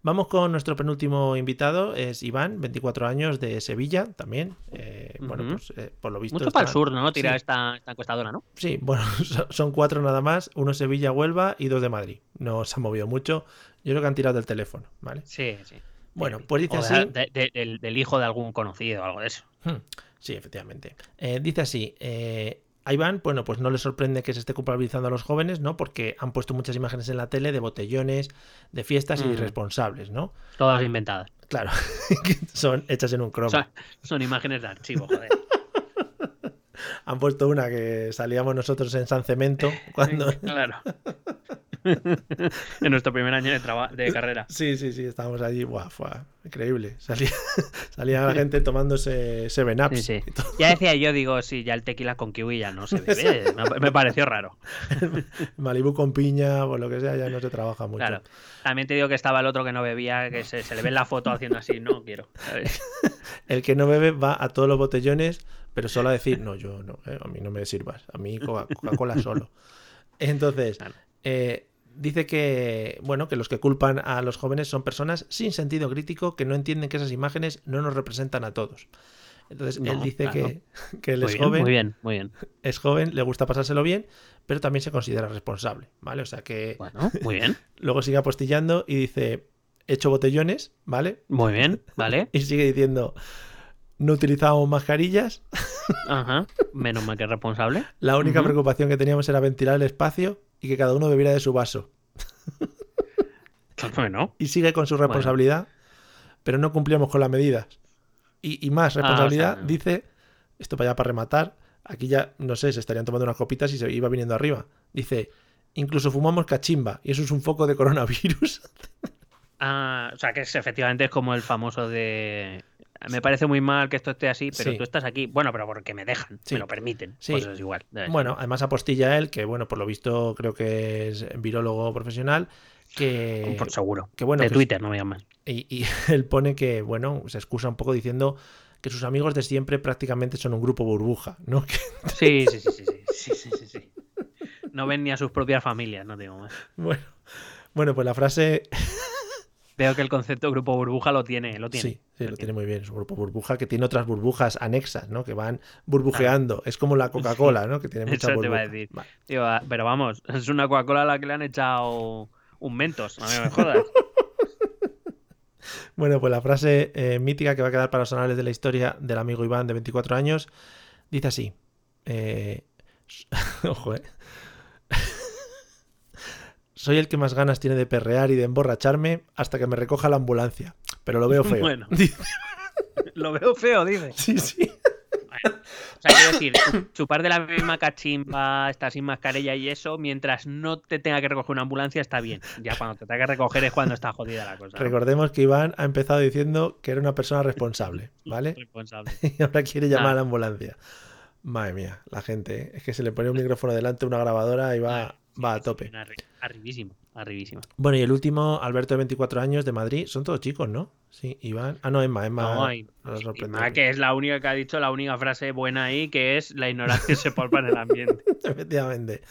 Vamos con nuestro penúltimo invitado, es Iván, 24 años de Sevilla también. Eh, Bueno, pues eh, por lo visto. Mucho para el sur, ¿no? Tirar Sí. esta, esta encuestadora, ¿no? Sí, bueno, son- cuatro nada más, uno Sevilla, Huelva y dos de Madrid. No se ha movido mucho. Yo creo que han tirado del teléfono, ¿vale? Sí, sí. Bueno, pues dice O así. de- de- del, del hijo de algún conocido o algo de eso. Hmm, Sí, efectivamente. Eh, dice así. eh, a Iván, bueno, pues no le sorprende que se esté culpabilizando a los jóvenes, ¿no? Porque han puesto muchas imágenes en la tele de botellones, de fiestas irresponsables, ¿no? Todas inventadas. Claro, son hechas en un croma. Son, son imágenes de archivo, joder. Han puesto una que salíamos nosotros en San Cemento cuando... Claro. en nuestro primer año de, traba- de carrera. Sí, sí, sí, estábamos allí, fue increíble. Salía, salía la gente tomándose Seven Ups. Sí. Ya decía yo, digo, sí, ya el tequila con kiwi ya no se bebe. Me, me pareció raro. Malibú con piña o lo que sea, ya no se trabaja mucho. Claro. También te digo que estaba el otro que no bebía, que se, se le ve en la foto haciendo así, no quiero. ¿sabes? El que no bebe va a todos los botellones, pero solo a decir, no, yo no, eh, a mí no me sirvas, a mí Coca- Coca-Cola solo. Entonces, eh, dice que, bueno, que los que culpan a los jóvenes son personas sin sentido crítico que no entienden que esas imágenes no nos representan a todos. Entonces, él dice claro. que, que él Muy es bien, joven, muy bien, muy bien. es joven, le gusta pasárselo bien, pero también se considera responsable, ¿vale? O sea que Bueno, muy bien, luego sigue apostillando y dice, he hecho botellones, ¿vale? muy bien, ¿vale? Y sigue diciendo, no utilizamos mascarillas, Ajá. Menos mal que es responsable. la única preocupación que teníamos era ventilar el espacio y que cada uno bebiera de su vaso. Bueno, Y sigue con su responsabilidad, pero no cumplíamos con las medidas. Y, y más responsabilidad, Ah, o sea, dice, esto para allá para rematar, aquí ya, no sé, se estarían tomando unas copitas y se iba viniendo arriba. Dice, incluso fumamos cachimba y eso es un foco de coronavirus. Ah, o sea, que es, efectivamente es como el famoso de me parece muy mal que esto esté así, pero tú estás aquí. Bueno, pero porque me dejan, sí. me lo permiten. Sí. Pues es igual. Bueno, además apostilla él, que bueno, por lo visto creo que es virólogo profesional. Que, por seguro. Que, bueno, de Twitter, no me llaman. Y, y él pone que, bueno, se excusa un poco diciendo que sus amigos de siempre prácticamente son un grupo burbuja, ¿no? Que... Sí, sí, sí, sí, sí, sí, sí, sí, No ven ni a sus propias familias, no digo más. Bueno, bueno pues la frase Veo que el concepto grupo burbuja lo tiene, lo tiene. Sí, sí, lo tiene muy bien. Es un grupo burbuja que tiene otras burbujas anexas, ¿no? Que van burbujeando. Es como la Coca-Cola, ¿no? Que tiene mucha Eso te iba a decir. Vale. Ah, pero vamos, es una Coca-Cola a la que le han echado un Mentos. A mí no me jodas. Bueno, pues la frase eh, mítica que va a quedar para los anales de la historia del amigo Iván de 24 años dice así. eh, Ojo, eh. Soy el que más ganas tiene de perrear y de emborracharme hasta que me recoja la ambulancia. Pero lo veo feo. Bueno. Lo veo feo, dice. Sí, sí. O sea, quiero decir, chu- chupar de la misma cachimba, estar sin mascarilla y eso, mientras no te tenga que recoger una ambulancia, está bien. Ya cuando te tenga que recoger es cuando está jodida la cosa. ¿no? Recordemos que Iván ha empezado diciendo que era una persona responsable, ¿vale? Responsable. Y ahora quiere llamar Ah. a la ambulancia. Madre mía, la gente, ¿eh? es que se le pone un micrófono delante, una grabadora y va, va a tope. Arri- Arribísimo, arribísimo. Bueno, y el último, Alberto de 24 años de Madrid, son todos chicos, ¿no? Sí, Iván. Ah, no, Emma, Emma. No, y- más que es la única que ha dicho la única frase buena ahí, que es la ignorancia se palpa en el ambiente. Efectivamente.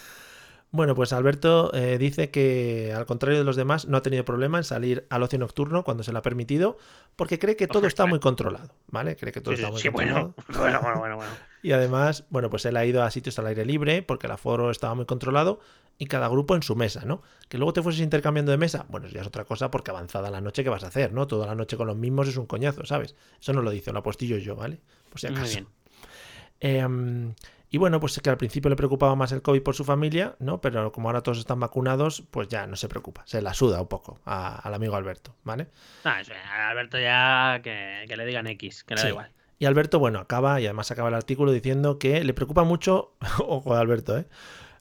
Bueno, pues Alberto eh, dice que, al contrario de los demás, no ha tenido problema en salir al ocio nocturno cuando se le ha permitido, porque cree que todo está claro. muy controlado, ¿vale? Cree que todo Sí, está muy sí, controlado. bueno, bueno, bueno, bueno, bueno. Y además, bueno, pues él ha ido a sitios al aire libre porque el aforo estaba muy controlado y cada grupo en su mesa, ¿no? Que luego te fueses intercambiando de mesa, bueno, eso ya es otra cosa porque avanzada la noche, ¿qué vas a hacer, no? Toda la noche con los mismos es un coñazo, ¿sabes? Eso no lo dice, lo apostillo yo, ¿vale? Por si Muy acaso. bien. Em, y bueno, pues que al principio le preocupaba más el COVID por su familia, ¿no? Pero como ahora todos están vacunados, pues ya no se preocupa, se la suda un poco a- al amigo Alberto, ¿vale? Ah, eso, a Alberto ya que, que le digan X, que le da igual. Y Alberto, bueno, acaba, y además acaba el artículo diciendo que le preocupa mucho, ojo de Alberto, ¿eh?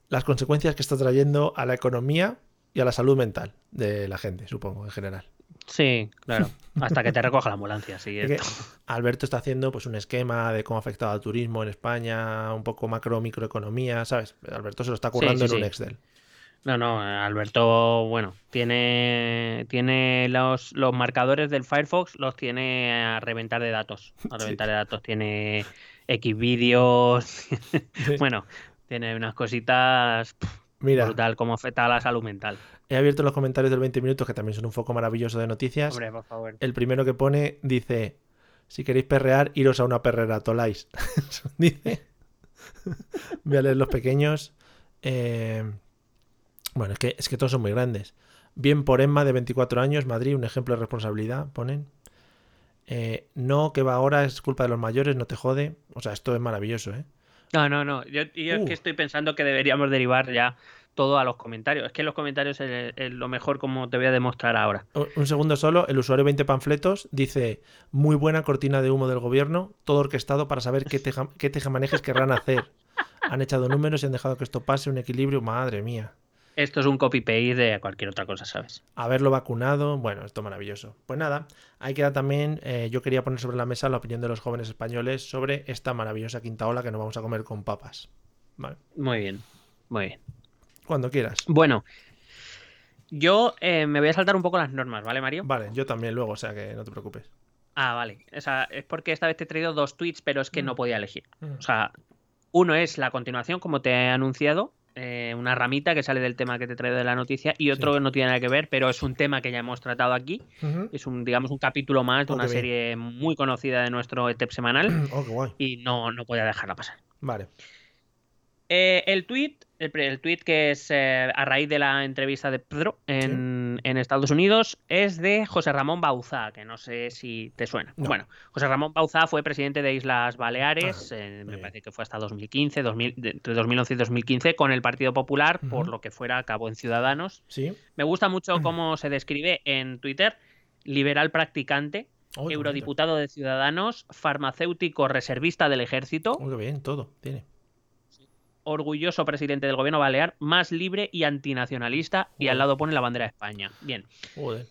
las consecuencias que está trayendo a la economía y a la salud mental de la gente, supongo, en general. Sí, claro. Hasta que te recoja la ambulancia, sí. Es que esto. Alberto está haciendo pues un esquema de cómo ha afectado al turismo en España, un poco macro, microeconomía, ¿sabes? Alberto se lo está currando sí, en un. Excel. No, no, Alberto, bueno, tiene, tiene los, los marcadores del Firefox, los tiene a reventar de datos. A Sí. reventar de datos. Tiene X vídeos. bueno, tiene unas cositas pff, Mira, brutal, como afecta a la salud mental. he abierto los comentarios del 20 minutos, que también son un foco maravilloso de noticias. Hombre, por favor. El primero que pone dice: Si queréis perrear, iros a una perrera, toláis. Dice. Voy a leer los pequeños. Eh, Bueno, es que, es que todos son muy grandes. Bien por Emma, de 24 años, Madrid, un ejemplo de responsabilidad, ponen. Eh, no, que va ahora, es culpa de los mayores, no te jode. O sea, esto es maravilloso, ¿eh? No, no, no. Yo, yo es Uh. que estoy pensando que deberíamos derivar ya todo a los comentarios. Es que los comentarios es, es lo mejor como te voy a demostrar ahora. Un un segundo solo, el usuario 20 panfletos dice, muy buena cortina de humo del gobierno, todo orquestado para saber qué, teja- qué tejamanejes querrán hacer. Han echado números y han dejado que esto pase, un equilibrio, madre mía. Esto es un copy-paste de cualquier otra cosa, ¿sabes? Haberlo vacunado, bueno, esto maravilloso. Pues nada, ahí queda también, eh, yo quería poner sobre la mesa la opinión de los jóvenes españoles sobre esta maravillosa quinta ola que nos vamos a comer con papas. Vale, Muy bien, muy bien. cuando quieras. Bueno, yo eh, me voy a saltar un poco las normas, ¿vale, Mario? Vale, yo también luego, o sea que no te preocupes. Ah, vale. O sea, es porque esta vez te he traído dos tweets, pero es que no podía elegir. Mm. O sea, uno es la continuación, como te he anunciado, eh, una ramita que sale del tema que te he traído de la noticia, y otro Sí. que no tiene nada que ver, pero es un tema que ya hemos tratado aquí. Es un, digamos, un capítulo más de Oh, una bien. serie muy conocida de nuestro ETEP semanal Oh, qué guay. y no, no podía dejarla pasar. Vale. Eh, el tweet, el, el tweet que es eh, a raíz de la entrevista de Pedro en, en Estados Unidos es de José Ramón Bauzá, que no sé si te suena. No. Bueno, José Ramón Bauzá fue presidente de Islas Baleares, Ah, eh, me parece que fue hasta 2015, 2000 de- entre 2011 y 2015, con el Partido Popular, por lo que fuera acabó en Ciudadanos. Sí. Me gusta mucho cómo se describe en Twitter, liberal practicante, Oh, eurodiputado de Ciudadanos, farmacéutico reservista del ejército, Oh, qué bien, todo tiene. Orgulloso presidente del gobierno balear, más libre y antinacionalista, y al lado pone la bandera de España. Bien, Joder.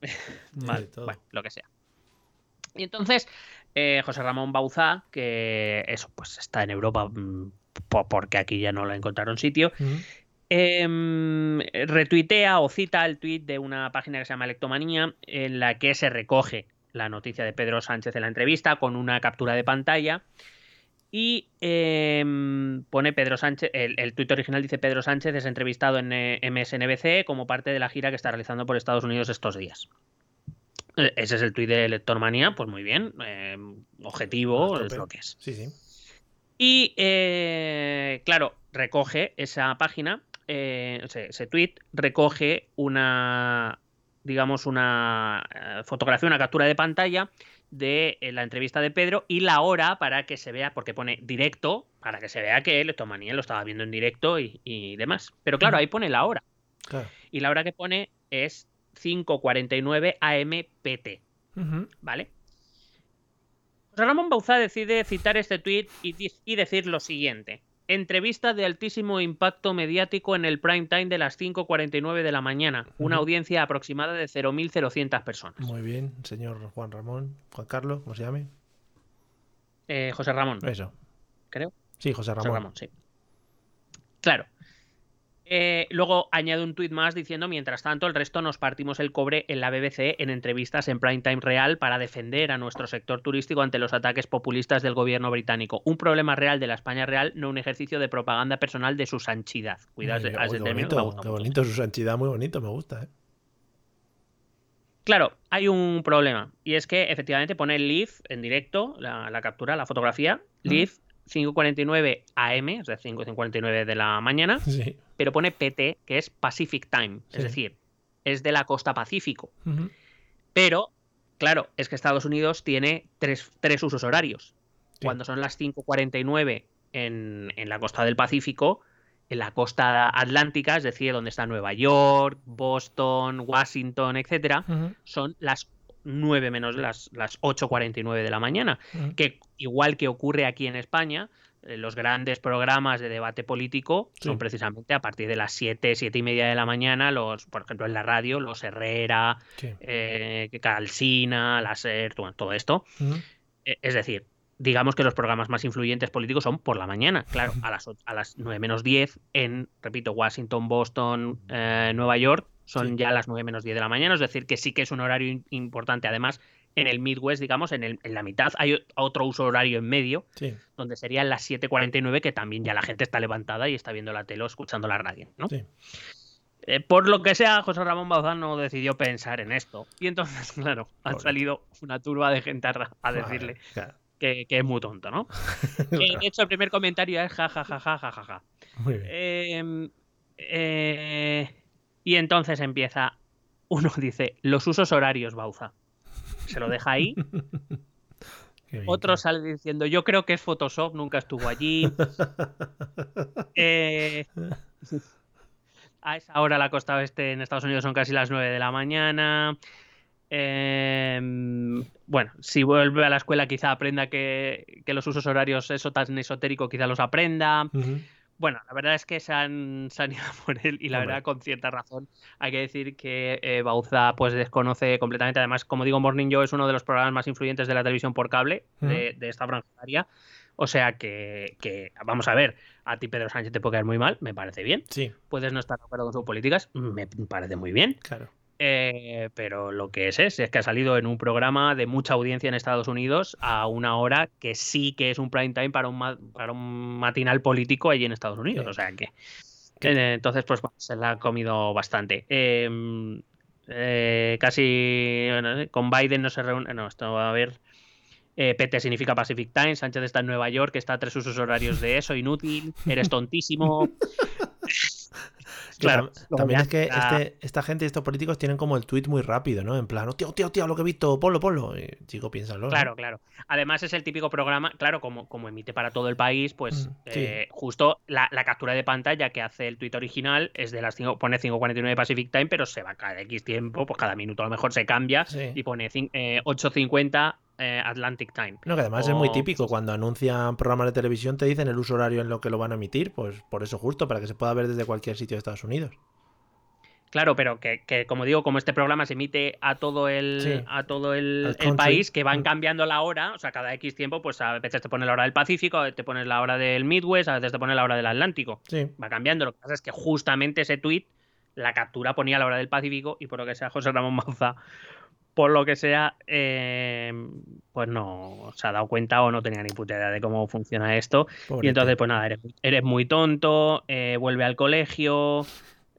vale, bueno, lo que sea. Y entonces, eh, José Ramón Bauzá, que eso, pues está en Europa, mm, po- porque aquí ya no le encontraron sitio, em, retuitea o cita el tuit de una página que se llama Electomanía, en la que se recoge la noticia de Pedro Sánchez en la entrevista con una captura de pantalla. Y em, pone Pedro Sánchez, el, el tuit original dice Pedro Sánchez es entrevistado en eh, MSNBC como parte de la gira que está realizando por Estados Unidos estos días. Eh, Ese es el tuit de Lectormanía, pues muy bien, eh, objetivo, es lo que es. Sí, sí. Y eh, claro, recoge esa página, eh, ese, ese tweet, recoge una, digamos, una fotografía, una captura de pantalla de eh, la entrevista de Pedro y la hora para que se vea, porque pone directo, para que se vea que Lectomanía lo estaba viendo en directo y, y demás. Pero claro, ahí pone la hora. Claro. Y la hora que pone es 5.49 AMPT. Ujú. ¿vale? Ramón Bauzá decide citar este tuit y, y decir lo siguiente. Entrevista de altísimo impacto mediático en el prime time de las 5.49 de la mañana. Una audiencia aproximada de 0.000 personas. Muy bien, señor Juan Ramón. Juan Carlos, ¿cómo se llame? Eh, José Ramón, Eso. creo. Sí, José José Ramón. Ramón, sí. Claro. Eh, luego añade un tuit más diciendo, mientras tanto, el resto nos partimos el cobre en la BBC en entrevistas en prime time real para defender a nuestro sector turístico ante los ataques populistas del gobierno británico. Un problema real de la España real, no un ejercicio de propaganda personal de su sanchidad. Cuidado bien. a ese me bonito, gusta qué bonito, su santidad, muy bonito, me gusta. ¿eh? Claro, hay un problema. Y es que efectivamente pone live en directo, la, la captura, la fotografía, live 5.49 AM, o sea, 5.49 de la mañana, Sí. Pero pone PT, que es Pacific Time, Sí. es decir, es de la costa Pacífico. Pero, claro, es que Estados Unidos tiene tres, tres usos horarios. Sí. Cuando son las 5.49 en, en la costa del Pacífico, en la costa atlántica, es decir, donde está Nueva York, Boston, Washington, etcétera, son las 9 menos las, las 8.49 de la mañana que igual que ocurre aquí en España, los grandes programas de debate político son precisamente a partir de las 7, 7 y media de la mañana, los, por ejemplo, en la radio, los Herrera, Sí. eh, Calsina, la SER, todo, esto. Eh, Es decir, digamos que los programas más influyentes políticos son por la mañana, claro, a las, a las 9 menos 10 en, repito, Washington, Boston, eh, Nueva York, son Sí. ya las 9 menos 10 de la mañana, es decir, que sí que es un horario importante. Además, en el Midwest, digamos, en, el- en la mitad hay otro uso horario en medio, Sí. donde serían las 7.49, que también ya la gente está levantada y está viendo la tele o escuchando la radio, ¿no? Sí. Eh, por lo que sea, José Ramón Bauzán no decidió pensar en esto. Y entonces, claro, ha Pobre. salido una turba de gente a, decirle Claro. que, que es muy tonto, ¿no? Eh, de hecho, el primer comentario es ja, ja, ja, ja, ja, ja, ja. Muy bien. Eh, eh, y entonces empieza, uno dice, los usos horarios, Bauza. Se lo deja ahí. Otro sale diciendo, yo creo que es Photoshop, nunca estuvo allí. Eh, a esa hora la costa oeste en Estados Unidos son casi las 9 de la mañana. Eh, bueno, si vuelve a la escuela quizá aprenda que, que los usos horarios, eso tan esotérico, quizá los aprenda. Bueno, la verdad es que se han, se han ido por él y la Hombre. verdad con cierta razón. Hay que decir que eh, Bauza pues desconoce completamente. Además, como digo, Morning Joe es uno de los programas más influyentes de la televisión por cable de, de esta franja horaria. O sea que, que, vamos a ver, a ti Pedro Sánchez te puede caer muy mal, me parece bien. Sí, Puedes no estar de acuerdo con sus políticas, me parece muy bien. claro. Eh, pero lo que es, es es que ha salido en un programa de mucha audiencia en Estados Unidos a una hora que sí que es un prime time para un, ma- para un matinal político allí en Estados Unidos. Sí. O sea que. eh, entonces, pues bueno, se la ha comido bastante. Eh, eh, casi. bueno, con Biden no se reúne. No, esto va a haber. Eh, PT significa Pacific Time. Sánchez está en Nueva York, está a tres usos horarios de eso, inútil. Eres tontísimo. Claro. También es que este, esta gente, estos políticos tienen como el tweet muy rápido, ¿no? En plan, "Oh, tío, tío, tío, lo que he visto, ponlo, ponlo. Y, chico, piénsalo. ¿no? Claro, claro. Además es el típico programa, claro, como, como emite para todo el país, pues Mm, sí. eh, justo la, la captura de pantalla que hace el tuit original es de las 5, pone 5.49 Pacific Time, pero se va cada X tiempo, pues cada minuto a lo mejor se cambia Sí. y pone cin- eh, 8.50 eh, Atlantic Time. No, que además es muy típico. Cuando anuncian programas de televisión te dicen el uso horario en lo que lo van a emitir. Pues por eso justo, para que se pueda ver desde cualquier sitio de Estados Unidos. Claro, pero que, que, como digo, como este programa se emite a todo el, Sí. a todo el, país, que van Mm. cambiando la hora, o sea, cada X tiempo, pues a veces te pone la hora del Pacífico, a veces te pones la hora del Midwest, a veces te pone la hora del Atlántico. Sí. va cambiando. Lo que pasa es que justamente ese tweet, la captura ponía la hora del Pacífico y por lo que sea José Ramón Mauza, por lo que sea, eh, pues no se ha dado cuenta o no tenía ni puta idea de cómo funciona esto. Y entonces, pues nada, eres, eres muy tonto, eh, vuelve al colegio,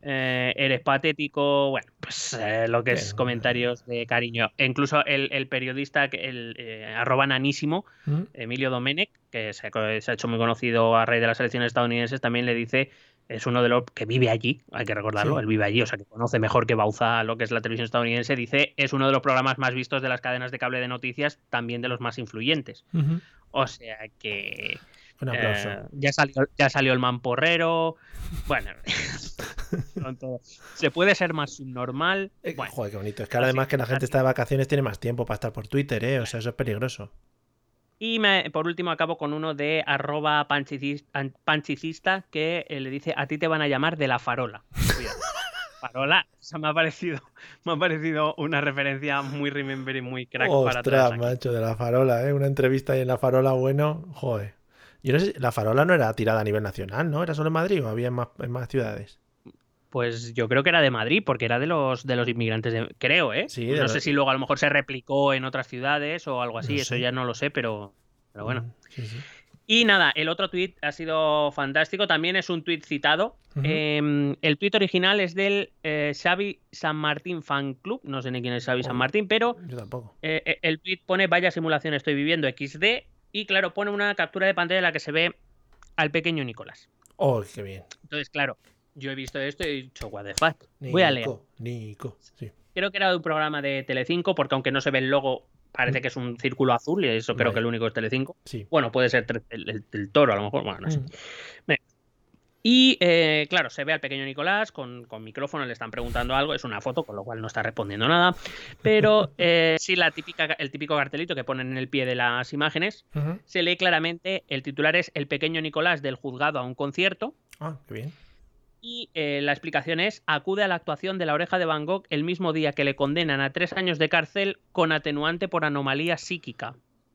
eh, eres patético, bueno, pues lo que es comentarios de cariño. E incluso el, el periodista, el arroba nanísimo, ¿Mm? Emilio Domenech, que se, ha- se ha hecho muy conocido a raíz de las elecciones estadounidenses, también le dice, es uno de los que vive allí, hay que recordarlo, Sí. él vive allí, o sea que conoce mejor que Bauza lo que es la televisión estadounidense, dice, es uno de los programas más vistos de las cadenas de cable de noticias, también de los más influyentes. O sea que... Un aplauso. eh, ya, salió, ya salió el mamporrero. Bueno, se puede ser más subnormal. Eh, Bueno, Joder, qué bonito. Es que ahora además que la gente está de vacaciones tiene más tiempo para estar por Twitter, ¿eh? O sea, eso es peligroso. Y me- por último acabo con uno de arroba panchicis- an- panchicista que eh, le dice a ti te van a llamar de la farola. Cuidado. Farola, o sea, me ha parecido, me ha parecido una referencia muy remember y muy crack para Ostras, todos. aquí. macho, de la farola, ¿eh? Una entrevista ahí en la farola, bueno, joder. Yo no sé, la farola no era tirada a nivel nacional, ¿no? ¿Era solo en Madrid o había en más, en más ciudades? Pues yo creo que era de Madrid, porque era de los de los inmigrantes de, creo, ¿eh? Sí, no sé si luego a lo mejor se replicó en otras ciudades o algo así, No eso sé. ya no lo sé, pero, pero bueno. Mm, Sí, sí. Y nada, el otro tweet ha sido fantástico. También es un tweet citado. Eh, el tweet original es del eh, Xavi San Martín Fan Club. No sé ni quién es Xavi San. Martín, pero Yo tampoco. eh, eh, el tweet pone vaya simulación estoy viviendo XD. Y claro, pone una captura de pantalla en la que se ve al pequeño Nicolás. ¡Oh, qué bien! Entonces, claro, yo he visto esto y he dicho, what the fuck. Voy a leer. Nico, Nico, sí. Creo que era de un programa de Telecinco, porque aunque no se ve el logo, parece que es un círculo azul, y eso creo que el único es Telecinco. Sí. Bueno, puede ser el, el- el toro, a lo mejor. Bueno, no sé. Mm. Y eh, claro, se ve al pequeño Nicolás con, con micrófono, le están preguntando algo, es una foto, con lo cual no está respondiendo nada. Pero eh, sí, la típica, el típico cartelito que ponen en el pie de las imágenes, se lee claramente, el titular es El pequeño Nicolás del juzgado a un concierto. Ah, qué bien. Y eh, la explicación es, acude a la actuación de la oreja de Van Gogh el mismo día que le condenan a tres años de cárcel con atenuante por anomalía psíquica.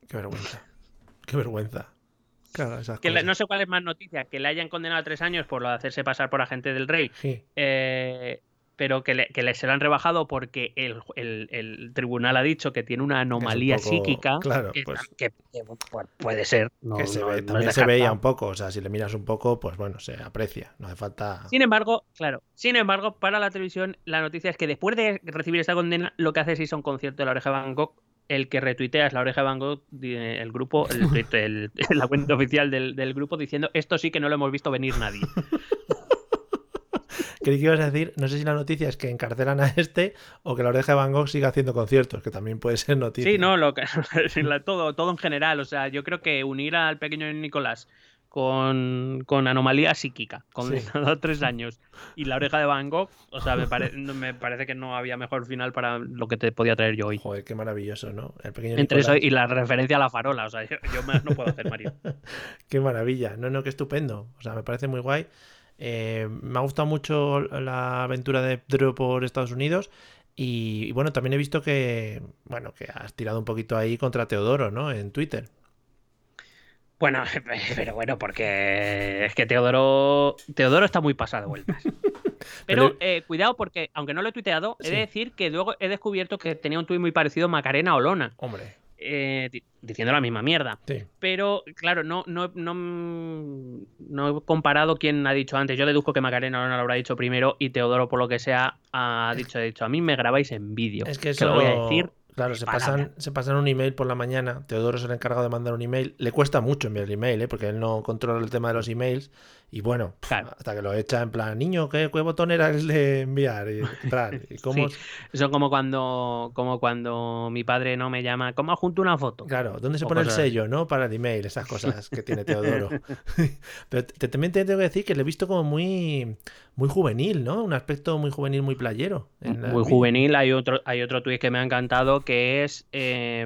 Qué vergüenza. Qué vergüenza. Claro, Que no sé cuál es más noticia, que le hayan condenado a tres años por lo de hacerse pasar por agente del rey, Sí. eh, pero que le, que le se lo han rebajado porque el, el- el tribunal ha dicho que tiene una anomalía poco- psíquica. claro, que, pues- que- que, pues, puede ser. no- que se no- ve- no es también se veía un poco. O sea, si le miras un poco, pues bueno, se aprecia. No hace falta. Sin embargo, claro, sin embargo, para la televisión, la noticia es que después de recibir esta condena, lo que hace es irse a un concierto de la oreja de Van Gogh. El que retuitea es la oreja de Van Gogh, el grupo, el, el- la cuenta oficial del, del grupo, diciendo esto sí que no lo hemos visto venir nadie. Creí que ibas a decir, no sé si la noticia es que encarcelan a este o que la oreja de Van Gogh siga haciendo conciertos, que también puede ser noticia. Sí, no, lo que, todo, todo en general. O sea, yo creo que unir al pequeño Nicolás con, con anomalía psíquica, condenado a tres años, y la oreja de Van Gogh, o sea, me, pare- me parece que no había mejor final para lo que te podía traer yo hoy. Joder, qué maravilloso, ¿no? El pequeño Entre eso Nicolás. y la referencia a la farola, o sea, yo, yo más no puedo hacer, Mario. Qué maravilla. No, no, qué estupendo. O sea, me parece muy guay. Eh, me ha gustado mucho la aventura de Pedro por Estados Unidos. Y, y bueno, también he visto que, bueno, que has tirado un poquito ahí contra Teodoro, ¿no? En Twitter. Bueno, pero bueno, porque es que Teodoro, Teodoro está muy pasado de vueltas. Pero eh, cuidado porque, aunque no lo he tuiteado, he de decir que luego he descubierto que tenía un tuit muy parecido a Macarena Olona, Hombre, eh, di- diciendo la misma mierda. sí. Pero, claro, no, no, no, no he comparado quién ha dicho antes. Yo deduzco que Macarena Olona lo habrá dicho primero y Teodoro, por lo que sea, ha dicho, ha dicho, a mí me grabáis en vídeo. Es que que eso lo voy a decir. Claro, se pasan, se pasan un email por la mañana. Teodoro es el encargado de mandar un email. Le cuesta mucho enviar el email, ¿eh? porque él no controla el tema de los emails. Y bueno, pf, Claro. hasta que lo echa en plan, niño, ¿qué, qué botón era el de enviar? Y, cómo, Sí. Eso como cuando, como cuando mi padre no me llama, ¿cómo adjunto una foto? Claro, ¿dónde se O pone el cosas sello, no? Para el email, esas cosas que tiene Teodoro. Pero te- también te tengo que decir que le he visto como muy, muy juvenil, ¿no? Un aspecto muy juvenil, muy playero. en la- Muy juvenil, hay otro, hay otro tuit que me ha encantado que es, eh,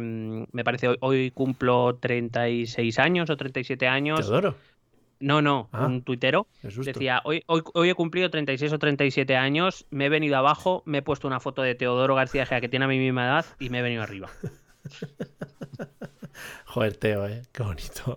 me parece, hoy, hoy cumplo 36 años o 37 años. Teodoro, No, no, Ah. un tuitero. Decía, hoy, hoy, hoy he cumplido 36 o 37 años, me he venido abajo, me he puesto una foto de Teodoro García Gea que tiene a mi misma edad y me he venido arriba. Joder, Teo, ¿eh? Qué bonito.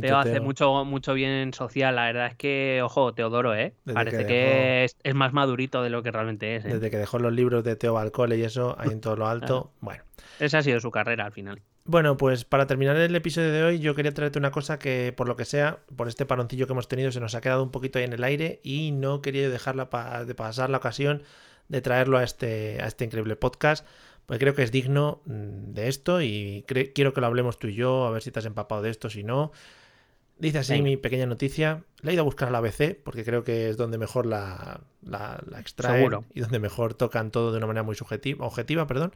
Teo hace Teo. mucho, mucho bien social. La verdad es que, ojo, Teodoro, ¿eh? Desde Parece que que, dejó- es, es más madurito de lo que realmente es. ¿eh? Desde que dejó los libros de Teo Balcole y eso, ahí en todo lo alto. Bueno. Esa ha sido su carrera al final. Bueno, pues para terminar el episodio de hoy, yo quería traerte una cosa que, por lo que sea, por este paroncillo que hemos tenido, se nos ha quedado un poquito ahí en el aire y no quería dejarla pa- de pasar la ocasión de traerlo a este, a este increíble podcast, porque creo que es digno mm, de esto y quiero que lo hablemos tú y yo, a ver si te has empapado de esto, si no. Dice así Venga. mi pequeña noticia. La he ido a buscar a la ABC porque creo que es donde mejor la, la, la extraen Seguro. y donde mejor tocan todo de una manera muy subjetiva, objetiva. Perdón.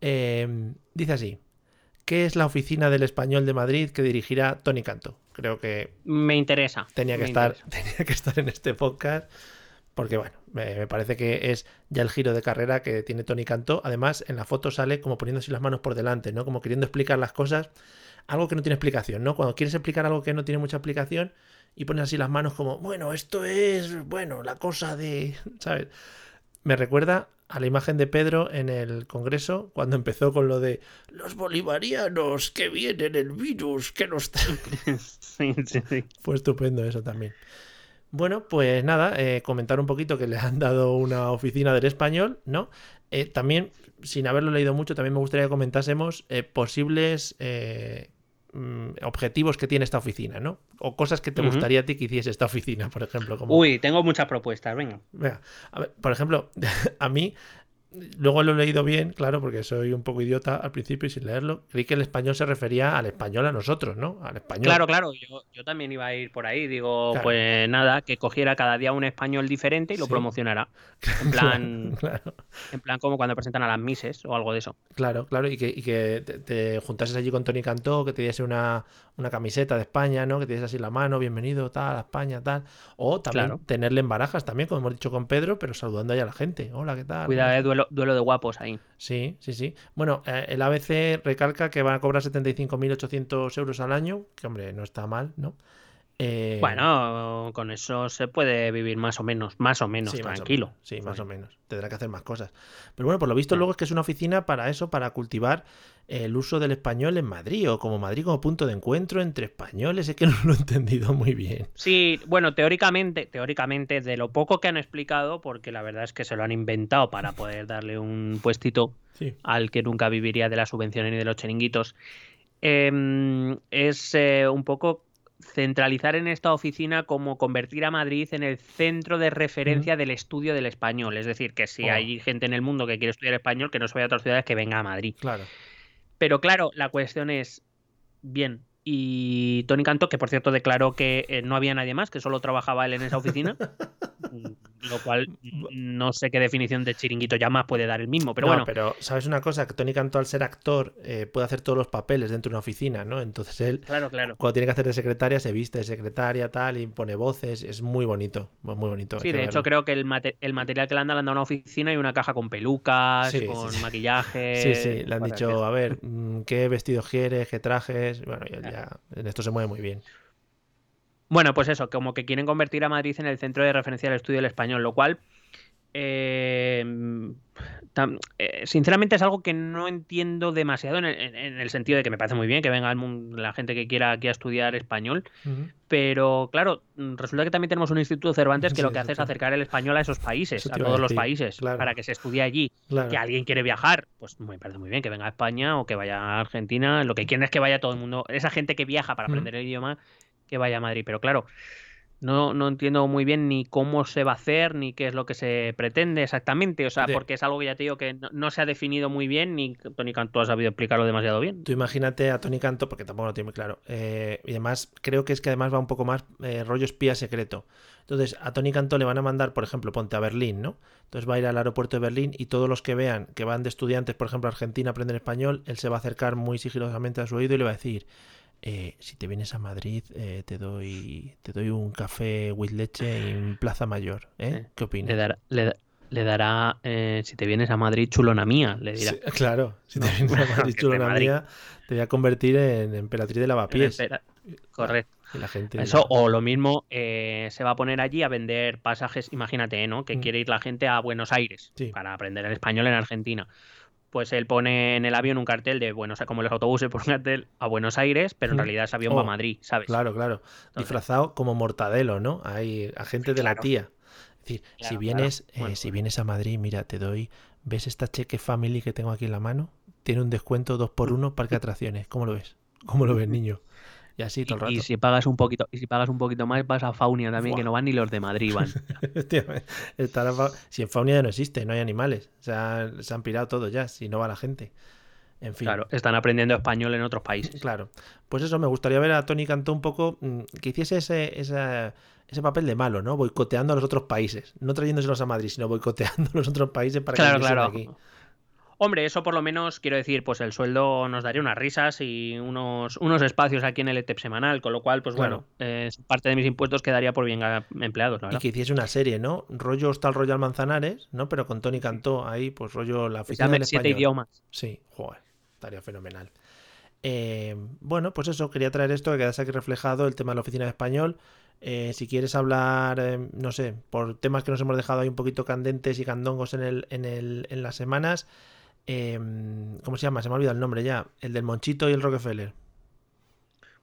Eh, dice así. ¿Qué es la oficina del español de Madrid que dirigirá Tony Canto? Creo que Me interesa. tenía que me estar, interesa. tenía que estar en este podcast. Porque bueno, me, me parece que es ya el giro de carrera que tiene Tony Cantó. Además, en la foto sale como poniéndose las manos por delante, ¿no? Como queriendo explicar las cosas. Algo que no tiene explicación, ¿no? Cuando quieres explicar algo que no tiene mucha explicación y pones así las manos como, bueno, esto es, bueno, la cosa de, ¿sabes? Me recuerda a la imagen de Pedro en el Congreso cuando empezó con lo de los bolivarianos que vienen el virus que nos trae". Sí, sí, sí. Fue estupendo eso también. Bueno, pues nada, eh, comentar un poquito que le han dado una oficina del español, ¿no? Eh, también, sin haberlo leído mucho, también me gustaría que comentásemos eh, posibles mm, objetivos que tiene esta oficina, ¿no? O cosas que te gustaría a ti que hiciese esta oficina, por ejemplo. Como... Uy, tengo muchas propuestas, venga. Venga, a ver, por ejemplo, a mí, luego lo he leído bien, claro, porque soy un poco idiota al principio y sin leerlo. Creí que el español se refería al español a nosotros, ¿no? Al español. Claro, claro, yo, yo también iba a ir por ahí. Digo, Claro. pues nada, que cogiera cada día un español diferente y lo Sí. promocionara. En plan, Claro, en plan como cuando presentan a las Mises o algo de eso. claro, claro. Y que, y que te, te juntases allí con Tony Cantó, que te diese una, una camiseta de España, ¿no? Que te diese así la mano, bienvenido, tal, a España, tal. O también Claro. tenerle en barajas también, como hemos dicho con Pedro, pero saludando ahí a la gente. Hola, ¿qué tal? Cuidado, eh, duelo, de guapos ahí. Sí, sí, sí. Bueno, eh, el ABC recalca que van a cobrar 75.800 euros al año, que hombre, no está mal, ¿no? Eh, Bueno, con eso se puede vivir más o menos, más o menos, sí, más o tranquilo. menos, sí, más o menos. Tendrá que hacer más cosas. Pero bueno, por lo visto luego es que es una oficina para eso, para cultivar el uso del español en Madrid, o como Madrid como punto de encuentro entre españoles. Es que no lo he entendido muy bien. Sí, bueno, teóricamente, teóricamente, de lo poco que han explicado, porque la verdad es que se lo han inventado para poder darle un puestito Sí. al que nunca viviría de las subvenciones ni de los chiringuitos, em, es eh, un poco centralizar en esta oficina como convertir a Madrid en el centro de referencia del estudio del español. Es decir, que si Oh. hay gente en el mundo que quiere estudiar español, que no se vaya a otras ciudades, que venga a Madrid. Claro. Pero claro, la cuestión es, bien, y Tony Canto, que por cierto declaró que eh, no había nadie más, que solo trabajaba él en esa oficina, lo cual no sé qué definición de chiringuito ya más puede dar el mismo, pero No, bueno, pero sabes una cosa, que Tony Cantó al ser actor eh, puede hacer todos los papeles dentro de una oficina, ¿no? Entonces él claro, claro. cuando tiene que hacer de secretaria se viste de secretaria tal y pone voces, es muy bonito, muy bonito. Sí, de hecho creo que el, mate- el material que le han dado le han dado a una oficina y una caja con pelucas, Sí, con sí. maquillaje. Sí, sí, le han dicho, a ver, mm, ¿qué vestidos quieres? ¿Qué trajes? Bueno, ya en esto se mueve muy bien. Bueno, pues eso, como que quieren convertir a Madrid en el centro de referencia del estudio del español, lo cual, eh, tam- eh, sinceramente, es algo que no entiendo demasiado en el, en- el sentido de que me parece muy bien que venga el mun- la gente que quiera aquí a estudiar español, pero claro, resulta que también tenemos un instituto Cervantes que Sí, lo que hace es acercar el español a esos países, a todos los países, claro. para que se estudie allí. Claro. Que alguien quiere viajar, pues me parece muy bien que venga a España o que vaya a Argentina. Lo que quieren es que vaya todo el mundo, esa gente que viaja para aprender el idioma, que vaya a Madrid. Pero claro, no, no entiendo muy bien ni cómo se va a hacer, ni qué es lo que se pretende exactamente. O sea, porque es algo que ya te digo que no, no se ha definido muy bien, ni Tony Cantó ha sabido explicarlo demasiado bien. Tú imagínate a Tony Canto, porque tampoco lo tiene muy claro. eh, y además, creo que es que además va un poco más eh, rollo espía secreto. Entonces, a Tony Canto le van a mandar, por ejemplo, ponte a Berlín, ¿no? Entonces va a ir al aeropuerto de Berlín y todos los que vean que van de estudiantes, por ejemplo, a Argentina a aprender español, él se va a acercar muy sigilosamente a su oído y le va a decir. Eh, si te vienes a Madrid, eh, te doy te doy un café with leche en Plaza Mayor. ¿eh? ¿Qué opinas? le, da- le dará, eh, si te vienes a Madrid, chulona mía, le dirá. Sí, claro, si te vienes a Madrid, chulona Madrid. mía, te voy a convertir en emperatriz de lavapiés. Correcto. Y la gente Eso, dirá, o lo mismo, eh, se va a poner allí a vender pasajes, imagínate, ¿no? Que Mm. quiere ir la gente a Buenos Aires Sí. para aprender el español en Argentina. Pues él pone en el avión un cartel de Buenos como los autobuses por un cartel a Buenos Aires, pero en Mm. realidad ese avión Oh, va a Madrid, ¿sabes? Claro, claro. Disfrazado como mortadelo, ¿no? Hay agente de la tía. Es decir, si vienes, claro. Bueno. eh, si vienes a Madrid, mira, te doy, ¿ves esta cheque family que tengo aquí en la mano? Tiene un descuento 2 por 1 parque de atracciones. ¿Cómo lo ves? ¿Cómo lo ves, niño? Y así todo el rato. y si pagas un poquito, y si pagas un poquito más, vas a Faunia también, Buah. que no van ni los de Madrid, van. Efectivamente. Estará fa- Si en Faunia ya no existe, no hay animales. O sea, se han pirado todos ya, si no va la gente. En fin. Claro, están aprendiendo español en otros países. Claro. Pues eso, me gustaría ver a Tony Cantó un poco mm, que hiciese ese, esa- ese papel de malo, ¿no? Boicoteando a los otros países. No trayéndoselos a Madrid, sino boicoteando a los otros países para Claro, que claro. aquí. Hombre, eso por lo menos, quiero decir, pues el sueldo nos daría unas risas y unos, unos espacios aquí en el ETEP semanal, con lo cual, pues Claro. bueno, eh, parte de mis impuestos quedaría por bien empleados, la Y verdad. que hiciese una serie, ¿no? Rollo hasta el Royal Manzanares, ¿no? Pero con Tony Cantó ahí, pues rollo la Que oficina del siete español. idiomas. Sí, joder, estaría fenomenal. Eh, bueno, pues eso, quería traer esto, que quedase aquí reflejado el tema de la oficina de español. Eh, si quieres hablar, eh, no sé, por temas que nos hemos dejado ahí un poquito candentes y candongos en, el, en, el, en las semanas, eh, ¿cómo se llama? Se me ha olvidado el nombre ya. El del Monchito y el Rockefeller.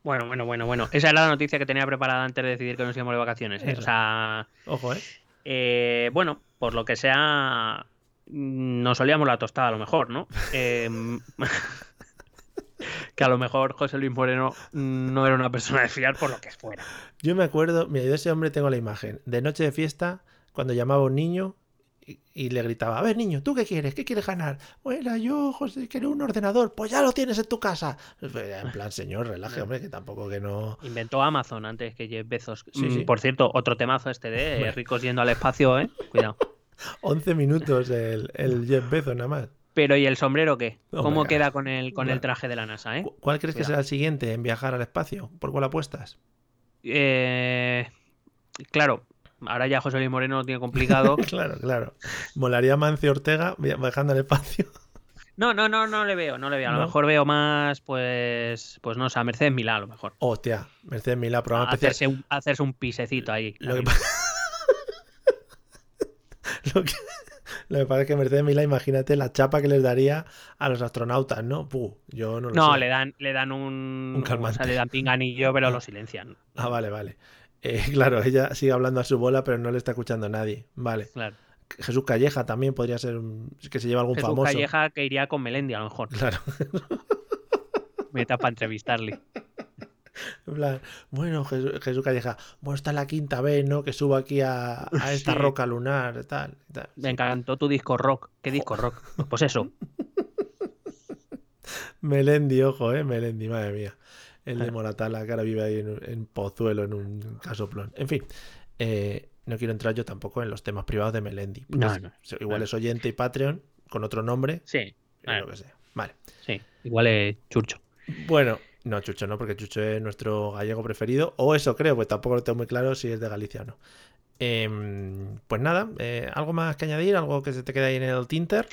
Bueno, bueno, bueno, bueno. Esa era la noticia que tenía preparada antes de decidir que nos íbamos de vacaciones. ¿eh? O sea, Ojo, ¿eh? eh, bueno, por lo que sea, mm, nos olíamos la tostada a lo mejor, ¿no? Em, que a lo mejor José Luis Moreno no era una persona de fiar por lo que fuera. Yo me acuerdo, mira, yo de ese hombre tengo la imagen. De noche de fiesta, cuando llamaba a un niño y, le gritaba, a ver niño, ¿tú qué quieres? ¿Qué quieres ganar? Bueno, yo, José, quiero un ordenador. Pues ya lo tienes en tu casa. En plan, señor, relaje, hombre, que tampoco que no... Inventó Amazon antes que Jeff Bezos. Sí, Mm, sí. Por cierto, otro temazo este de eh, ricos yendo al espacio, ¿eh? Cuidado. 11 minutos el, el Jeff Bezos nada más. Pero ¿y el sombrero qué? ¿Cómo queda con el, con el traje de la NASA, eh? ¿Cu- ¿Cuál crees que será el siguiente en viajar al espacio? ¿Por cuál apuestas? Eh, Claro, ahora ya José Luis Moreno lo tiene complicado. claro, claro. Molaría Mancio Ortega viajando al espacio. No, no, no, no le veo, no le veo. A lo ¿No? mejor veo más, pues, pues no sé, a Mercedes Milá a lo mejor. Hostia, Mercedes Milá, programa especial. Hacerse un, hacerse un pisecito ahí. Lo que, lo, que, lo que pasa es que Mercedes Milá, imagínate la chapa que les daría a los astronautas, ¿no? Puh, yo no lo No, sé. le dan, le dan un, Un calmante. o sea, le dan pinganillo, pero lo silencian. Ah, vale, vale. Eh, claro, ella sigue hablando a su bola, pero no le está escuchando a nadie. Vale. Claro. Jesús Calleja también podría ser un- que se lleva algún Jesús famoso. Calleja que iría con Melendi a lo mejor. Claro. Meta para entrevistarle. En plan, bueno, Jesús, Jesús Calleja, bueno, está la quinta vez, ¿no? Que subo aquí a, a esta Sí. roca lunar, tal. tal. Me encantó tu disco rock. ¿Qué disco rock? Pues eso. Melendi, ojo, eh, Melendi, madre mía. El de. Moratala, que ahora vive ahí en, en Pozuelo, en un casoplón. En fin, eh, no quiero entrar yo tampoco en los temas privados de Melendi. No, no, igual no. es oyente y Patreon, con otro nombre, Sí, eh, lo que sea. Vale. sí. Igual es churcho. Bueno, no, Chucho no, porque Chucho es nuestro gallego preferido, o eso creo, pues tampoco lo tengo muy claro si es de Galicia o no. Em, pues nada, eh, ¿algo más que añadir? ¿Algo que se te queda ahí en el Tinter?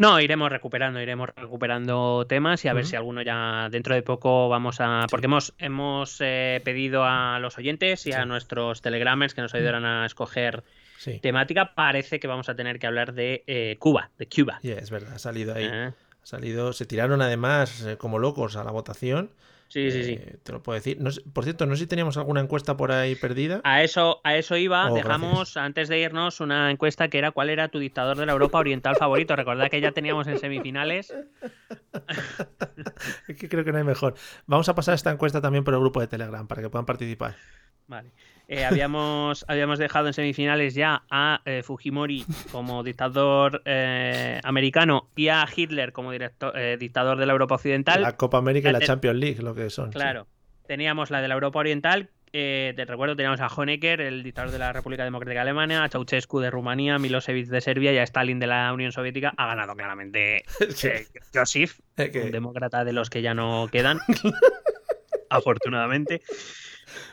No, iremos recuperando, iremos recuperando temas y a ver si alguno ya dentro de poco vamos a. Porque hemos, hemos eh, pedido a los oyentes y Sí. a nuestros telegramers que nos ayudaran a escoger Sí. temática. Parece que vamos a tener que hablar de eh, Cuba, de Cuba. Yeah, es verdad, ha salido ahí. Eh, Ha salido, se tiraron además eh, como locos a la votación. Sí, sí, sí. Eh, te lo puedo decir. No sé- por cierto, no sé si teníamos alguna encuesta por ahí perdida. A eso, a eso iba. Oh, Dejamos gracias. antes de irnos una encuesta que era cuál era tu dictador de la Europa Oriental favorito. Recordad que ya teníamos en semifinales. Es que creo que no hay mejor. Vamos a pasar esta encuesta también por el grupo de Telegram para que puedan participar. Vale. Eh, habíamos, habíamos dejado en semifinales ya a eh, Fujimori como dictador eh, americano y a Hitler como directo- eh, dictador de la Europa Occidental. La Copa América y la Champions League, lo que son. sí. Claro. Teníamos la de la Europa Oriental. te recuerdo, teníamos a Honecker, el dictador de la República Democrática Alemana, a Ceausescu de Rumanía, Milosevic de Serbia y a Stalin de la Unión Soviética. Ha ganado claramente que- un demócrata de los que ya no quedan. afortunadamente.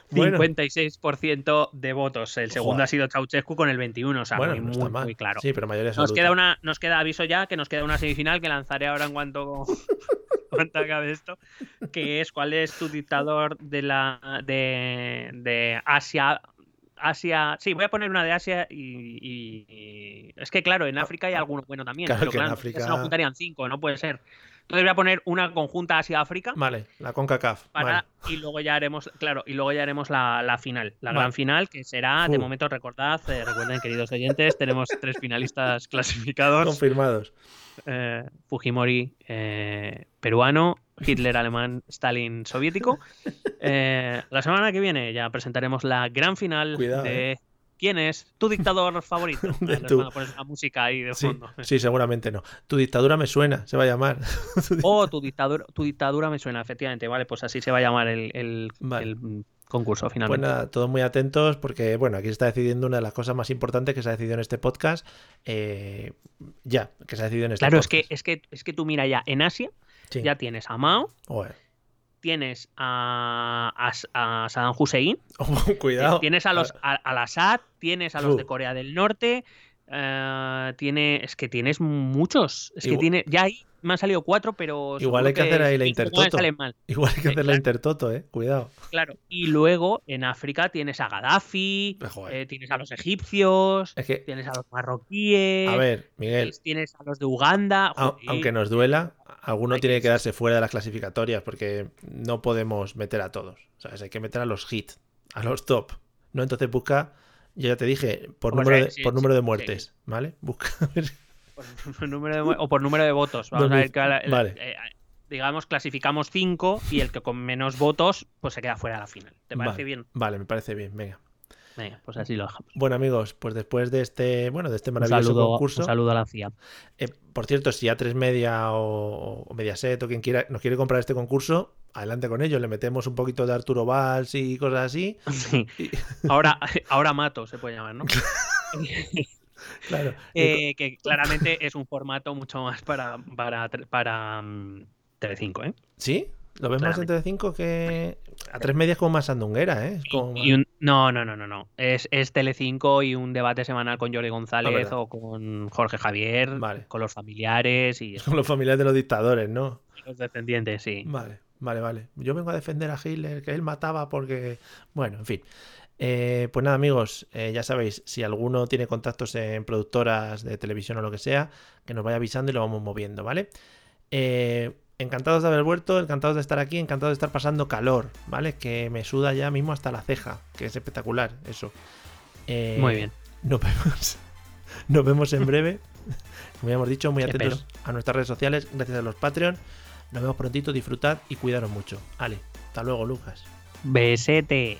Bueno. 56% de votos. El segundo Joder. ha sido Ceausescu con el 21, o sea, bueno, muy, no muy, muy claro. Sí, pero mayoría Nos queda una, nos queda aviso ya que nos queda una semifinal que lanzaré ahora en cuanto, cuanto acabe esto, que es cuál es tu dictador de la de, de Asia Asia. Sí, voy a poner una de Asia y. y- y- Es que, claro, en África hay alguno bueno también. Claro pero que en claro, África- se nos juntarían cinco, no puede ser. Entonces voy a poner una conjunta Asia-África. Vale, la CONCACAF. Para, Vale. y luego ya haremos, claro, y luego ya haremos la, la final, la Vale. gran final, que será, de Uh. momento, recordad, eh, recuerden, queridos oyentes, tenemos tres finalistas clasificados. Confirmados. eh, Fujimori eh, peruano, Hitler alemán, Stalin soviético. La semana que viene ya presentaremos la gran final Cuidado, de ¿Quién es tu dictador favorito? De una música ahí de Sí, fondo. sí, seguramente no. Tu dictadura me suena, se va a llamar. Oh, tu dictadura, tu dictadura me suena, efectivamente. Vale, pues así se va a llamar el, el- Vale. el, concurso Pues finalmente. nada, todos muy atentos porque, bueno, aquí se está decidiendo una de las cosas más importantes que se ha decidido en este podcast. eh, ya, que se ha decidido en este Claro, es podcast. que, es que es que tú mira ya, en Asia Sí. ya tienes a Mao. Tienes a, a, a Saddam Hussein, Cuidado. tienes a los a- al Assad, tienes a los de Corea del Norte, eh, tiene, es que tienes muchos, es que tiene, ya ahí me han salido cuatro, pero Igual hay que hacer ahí la intertoto. mal, Igual hay que Eh, hacer la claro. intertoto, eh. Cuidado. claro. Y luego en África tienes a Gaddafi, Eh, eh, tienes a los egipcios, Es que, tienes a los marroquíes, a ver, Miguel, tienes, a los de Uganda, joder, aunque nos duela, alguno tiene que- que quedarse fuera de las clasificatorias porque no podemos meter a todos. ¿sabes? Hay que meter a los hit, a los top. ¿no? Entonces busca, yo ya te dije, por número de, sí, por sí, número de sí. muertes, ¿vale? Busca. por número de mu- o por número de votos. Vamos a ver, que la- Vale. eh, digamos, clasificamos cinco y el que con menos votos pues se queda fuera de la final. ¿Te parece vale, bien? Vale, me parece bien, venga. Venga, pues así lo dejamos. Bueno, amigos, pues después de este, bueno, de este Un maravilloso saludo, concurso. un saludo a la CIA. eh, por cierto, si A3 Media o, o Mediaset o quien quiera nos quiere comprar este concurso, adelante con ello. Le metemos un poquito de Arturo Valls y cosas así. Sí. Y- Ahora, ahora Mato se puede llamar, ¿no? Claro. Eh, que claramente es un formato mucho más para, para, para Telecinco, ¿eh? ¿Sí? ¿Lo ves más en Telecinco que a tres medias como más sandunguera, ¿eh? Es como Y un- no, no, no, no, no. Es, es Telecinco y un debate semanal con Jordi González verdad. o con Jorge Javier, Vale. con los familiares y son los familiares de los dictadores, ¿no? los descendientes, sí. Vale, vale, vale. Yo vengo a defender a Hitler, que él mataba porque... Bueno, en fin. Eh, pues nada, amigos, eh, ya sabéis, si alguno tiene contactos en productoras de televisión o lo que sea, que nos vaya avisando y lo vamos moviendo, ¿vale? Eh, encantados de haber vuelto, encantados de estar aquí, encantados de estar pasando calor, ¿vale? Que me suda ya mismo hasta la ceja, que es espectacular, eso. Eh, Muy bien. Nos vemos, nos vemos en breve. Como ya hemos dicho, muy atentos a nuestras redes sociales, gracias a los Patreon. Nos vemos prontito, disfrutad y cuidaros mucho. Ale, hasta luego, Lucas. Besete.